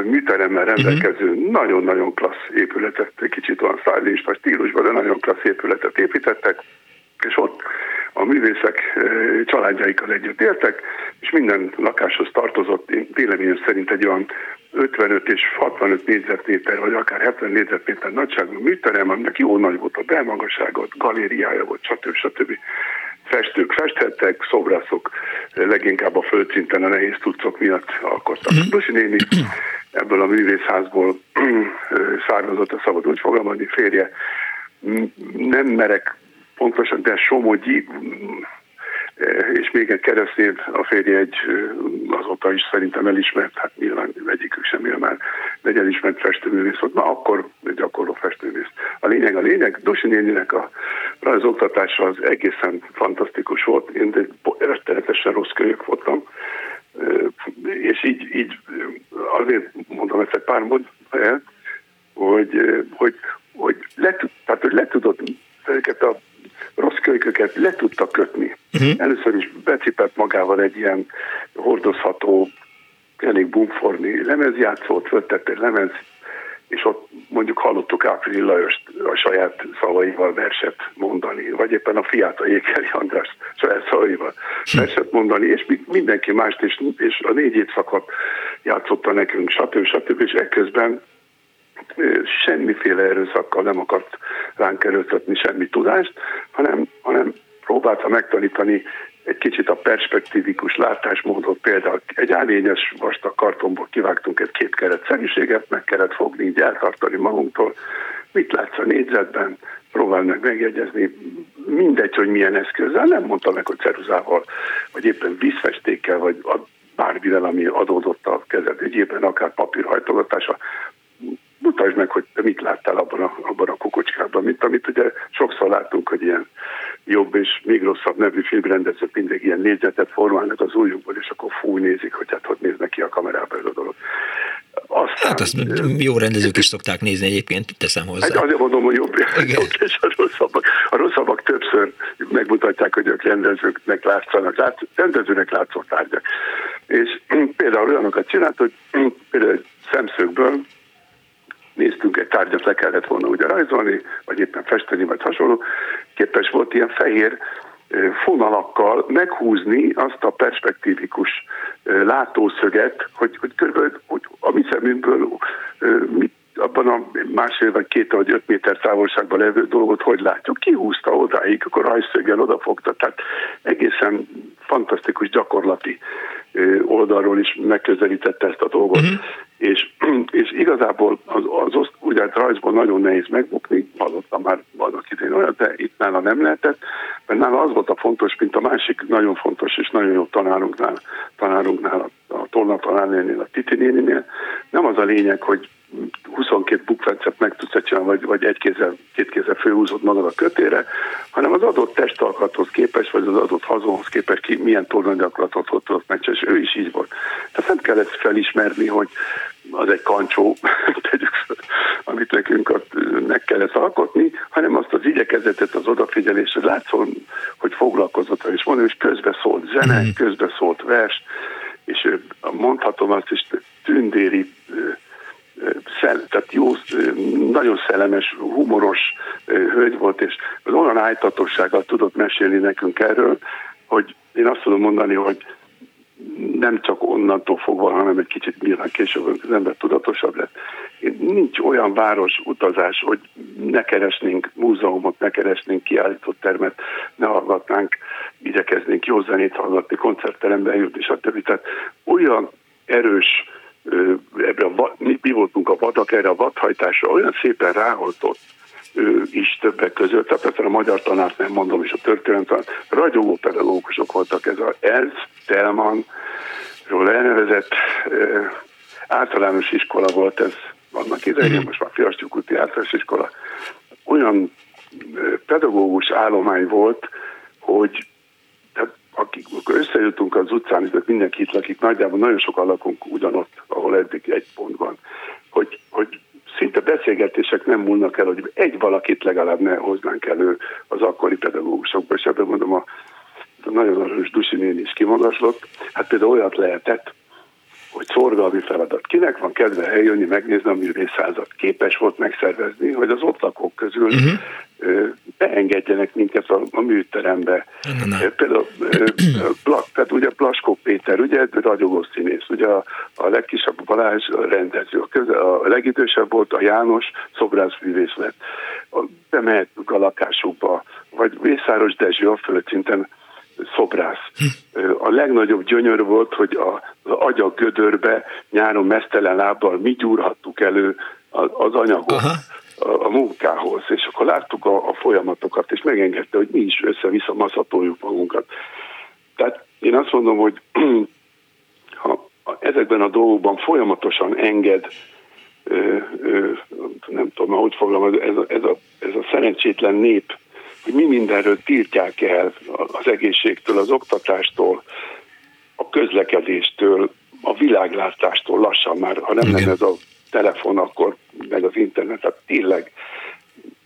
műteremmel rendelkező uh-huh. nagyon-nagyon klassz épületet, kicsit olyan szállista stílusban, de nagyon klassz épületet építettek, és ott a művészek családjaikkal együtt éltek, és minden lakáshoz tartozott, én véleményem szerint egy olyan 55 és 65 négyzetméter, vagy akár 70 négyzetméter nagyságú műterem, aminek jó nagy volt a belmagasságot, galériája volt, stb. stb. Festők festhettek, szobrászok leginkább a földszinten a nehéz tudcok miatt alkottak. Uh-huh. Lusi néni ebből a művészházból származott, a szabad úgy fogalmazni, férje nem merek pontosan, de Somogyi és még egy keresztény a férje egy azóta is szerintem elismert, hát nyilván egyikük sem él már, de egy elismert festőművész volt, na akkor gyakorló festőművész. A lényeg a lényeg, Dosi néninek a rajzoktatása az egészen fantasztikus volt, én rettenetesen rossz kölyök voltam, és így, így azért mondom ezt egy pár el, hogy, hogy, hogy, le, tehát, hogy le tudott ezeket a rossz kölyköket le tudta kötni. Uh-huh. Először is becipett magával egy ilyen hordozható, elég bumforni lemezjátszót, föltett egy lemez, és ott mondjuk hallottuk Áprili Lajost a saját szavaival verset mondani, vagy éppen a fiát, a Jékeli András saját szavaival verset mondani, és mindenki mást, és, és a négy évszakot játszotta nekünk, stb. stb. És ekközben semmiféle erőszakkal nem akart ránk erőltetni semmi tudást, hanem, hanem próbálta megtanítani egy kicsit a perspektívikus látásmódot, például egy állényes vastag kartonból kivágtunk egy két keret szerűséget, meg kellett fogni, így eltartani magunktól, mit látsz a négyzetben, próbál meg megjegyezni, mindegy, hogy milyen eszközzel, nem mondta meg, hogy ceruzával, vagy éppen vízfestékkel, vagy bármivel, ami adódott a kezed ügyében, akár papírhajtogatása, mutasd meg, hogy te mit láttál abban a, abban a kukocskában, mint amit ugye sokszor láttunk, hogy ilyen jobb és még rosszabb nevű filmrendezők mindig ilyen négyzetet formálnak az ujjukból, és akkor fúj nézik, hogy hát hogy néz neki a kamerába ez a dolog. Aztán, hát azt jó rendezők is szokták nézni egyébként, teszem hozzá. Hát azért mondom, hogy jobb, jobb és a rosszabbak. A rosszabbak többször megmutatják, hogy ők rendezőknek látszanak, látsz, rendezőnek látszó tárgyak. És például olyanokat csinált, hogy például szemszögből néztünk egy tárgyat, le kellett volna ugye rajzolni, vagy éppen festeni, vagy hasonló, képes volt ilyen fehér fonalakkal meghúzni azt a perspektívikus látószöget, hogy, hogy körülbelül hogy a mi szemünkből mit abban a másfél vagy két vagy öt méter távolságban levő dolgot hogy látjuk, kihúzta odáig, akkor rajszöggel odafogta, tehát egészen fantasztikus gyakorlati oldalról is megközelítette ezt a dolgot. Uh-huh. És, és igazából az, az oszt, ugye hát rajzból nagyon nehéz megbukni, hallottam már vannak idén olyan, de itt nála nem lehetett, mert nála az volt a fontos, mint a másik nagyon fontos és nagyon jó tanárunknál, tanárunknál a, a Torna tanárnénél, a Titi néninél, nem az a lényeg, hogy 22 bukfencet meg tudsz csinálni, vagy, vagy egy kézzel, két kézzel főhúzod magad a kötére, hanem az adott testalkathoz képes, vagy az adott hazonhoz képes, ki milyen tornagyakorlatot tudott megcsinálni, és ő is így volt. Tehát nem kellett felismerni, hogy az egy kancsó, tegyük fel, amit nekünk ott meg kellett alkotni, hanem azt az igyekezetet, az odafigyelést, hogy látszol, hogy foglalkozott és mondom, és közbe szólt zene, mm. közbe szólt vers, és mondhatom azt is, tündéri szell, tehát jó, nagyon szellemes, humoros hölgy volt, és az olyan ájtatossággal tudott mesélni nekünk erről, hogy én azt tudom mondani, hogy nem csak onnantól fogva, hanem egy kicsit nyilván később az ember tudatosabb lett. Nincs olyan város utazás, hogy ne keresnénk múzeumot, ne keresnénk kiállított termet, ne hallgatnánk, igyekeznénk jó zenét hallgatni, koncertteremben jutni, stb. Tehát olyan erős ebbe a, mi, mi voltunk a vadak erre a vadhajtásra, olyan szépen ráholtott ő is többek között, tehát a magyar tanárt nem mondom, és a történelem tanár, ragyogó pedagógusok voltak, ez a Ez, Telman, ról elnevezett általános iskola volt ez annak idején, mm. most már Fiasztyúk úti általános iskola, olyan pedagógus állomány volt, hogy akik összejutunk az utcán, és mindenki itt lakik, nagyjából nagyon sokan lakunk ugyanott, ahol eddig egy pont van, hogy, hogy szinte beszélgetések nem múlnak el, hogy egy valakit legalább ne hoznánk elő az akkori pedagógusokból, és ebben mondom, a, a nagyon aranyos Dusi néni is kimagaslott. Hát például olyat lehetett, hogy szorgalmi feladat. Kinek van kedve eljönni, megnézni a művészházat? Képes volt megszervezni, hogy az ott lakók közül uh-huh. beengedjenek minket a, a műterembe. Uh-huh. Például Blak, tehát ugye Plaskó Péter, ugye ragyogó színész, ugye a, a legkisebb Balázs a rendező, a, köze, a legidősebb volt a János szobrászművész lett. Bemehetünk a lakásukba, vagy Mészáros Dezső a földszinten szobrász. A legnagyobb gyönyör volt, hogy az agyak gödörbe nyáron mesztelen lábbal mi gyúrhattuk elő az anyagot. Aha a, munkához, és akkor láttuk a, a folyamatokat, és megengedte, hogy mi is össze-vissza maszatoljuk magunkat. Tehát én azt mondom, hogy ha ezekben a dolgokban folyamatosan enged, ö, ö, nem tudom, hogy fogalmaz, ez a, ez, a, ez a szerencsétlen nép hogy mi mindenről tiltják el az egészségtől, az oktatástól, a közlekedéstől, a világlátástól lassan már, ha nem lenne ez a telefon, akkor meg az internet, tehát tényleg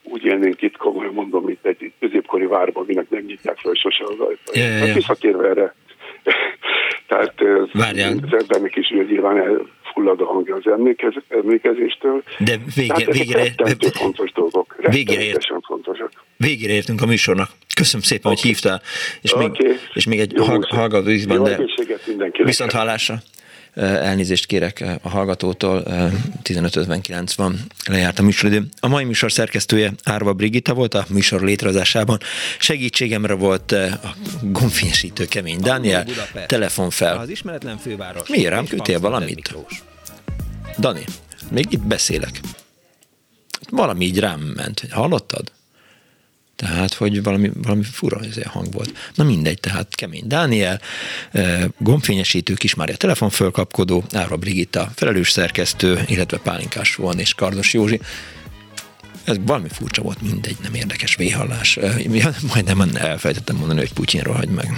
úgy élnénk itt, komolyan mondom, mint egy középkori várban, minek nem nyitják fel sose az ajtót. Ja, ja, ja. Hát visszatérve erre, tehát Várjál. az embernek is nyilván elfullad a hangja az emlékez, emlékezéstől. De vége, végre, fontos dolgok, végre, ért, fontosak. végre értünk a műsornak. Köszönöm szépen, okay. hogy hívtál, és, okay. még, és még egy hallgató ízben, de viszont hallásra. Elnézést kérek a hallgatótól, 15.59 van, lejárt a műsoridő. A mai műsor szerkesztője Árva Brigitta volt a műsor létrehozásában. Segítségemre volt a gomfényesítő kemény Dániel, telefon fel. Az ismeretlen főváros. Miért rám küldtél valamit? Dani, még itt beszélek. Valami így rám ment. Hallottad? Tehát, hogy valami, valami fura hang volt. Na mindegy, tehát Kemény Dániel, gombfényesítő, Kismária telefonfölkapkodó, Ára Brigitta, felelős szerkesztő, illetve Pálinkás von és Kardos Józsi. Ez valami furcsa volt, mindegy, nem érdekes véhallás. Majdnem elfelejtettem mondani, hogy Putyinról hagy meg.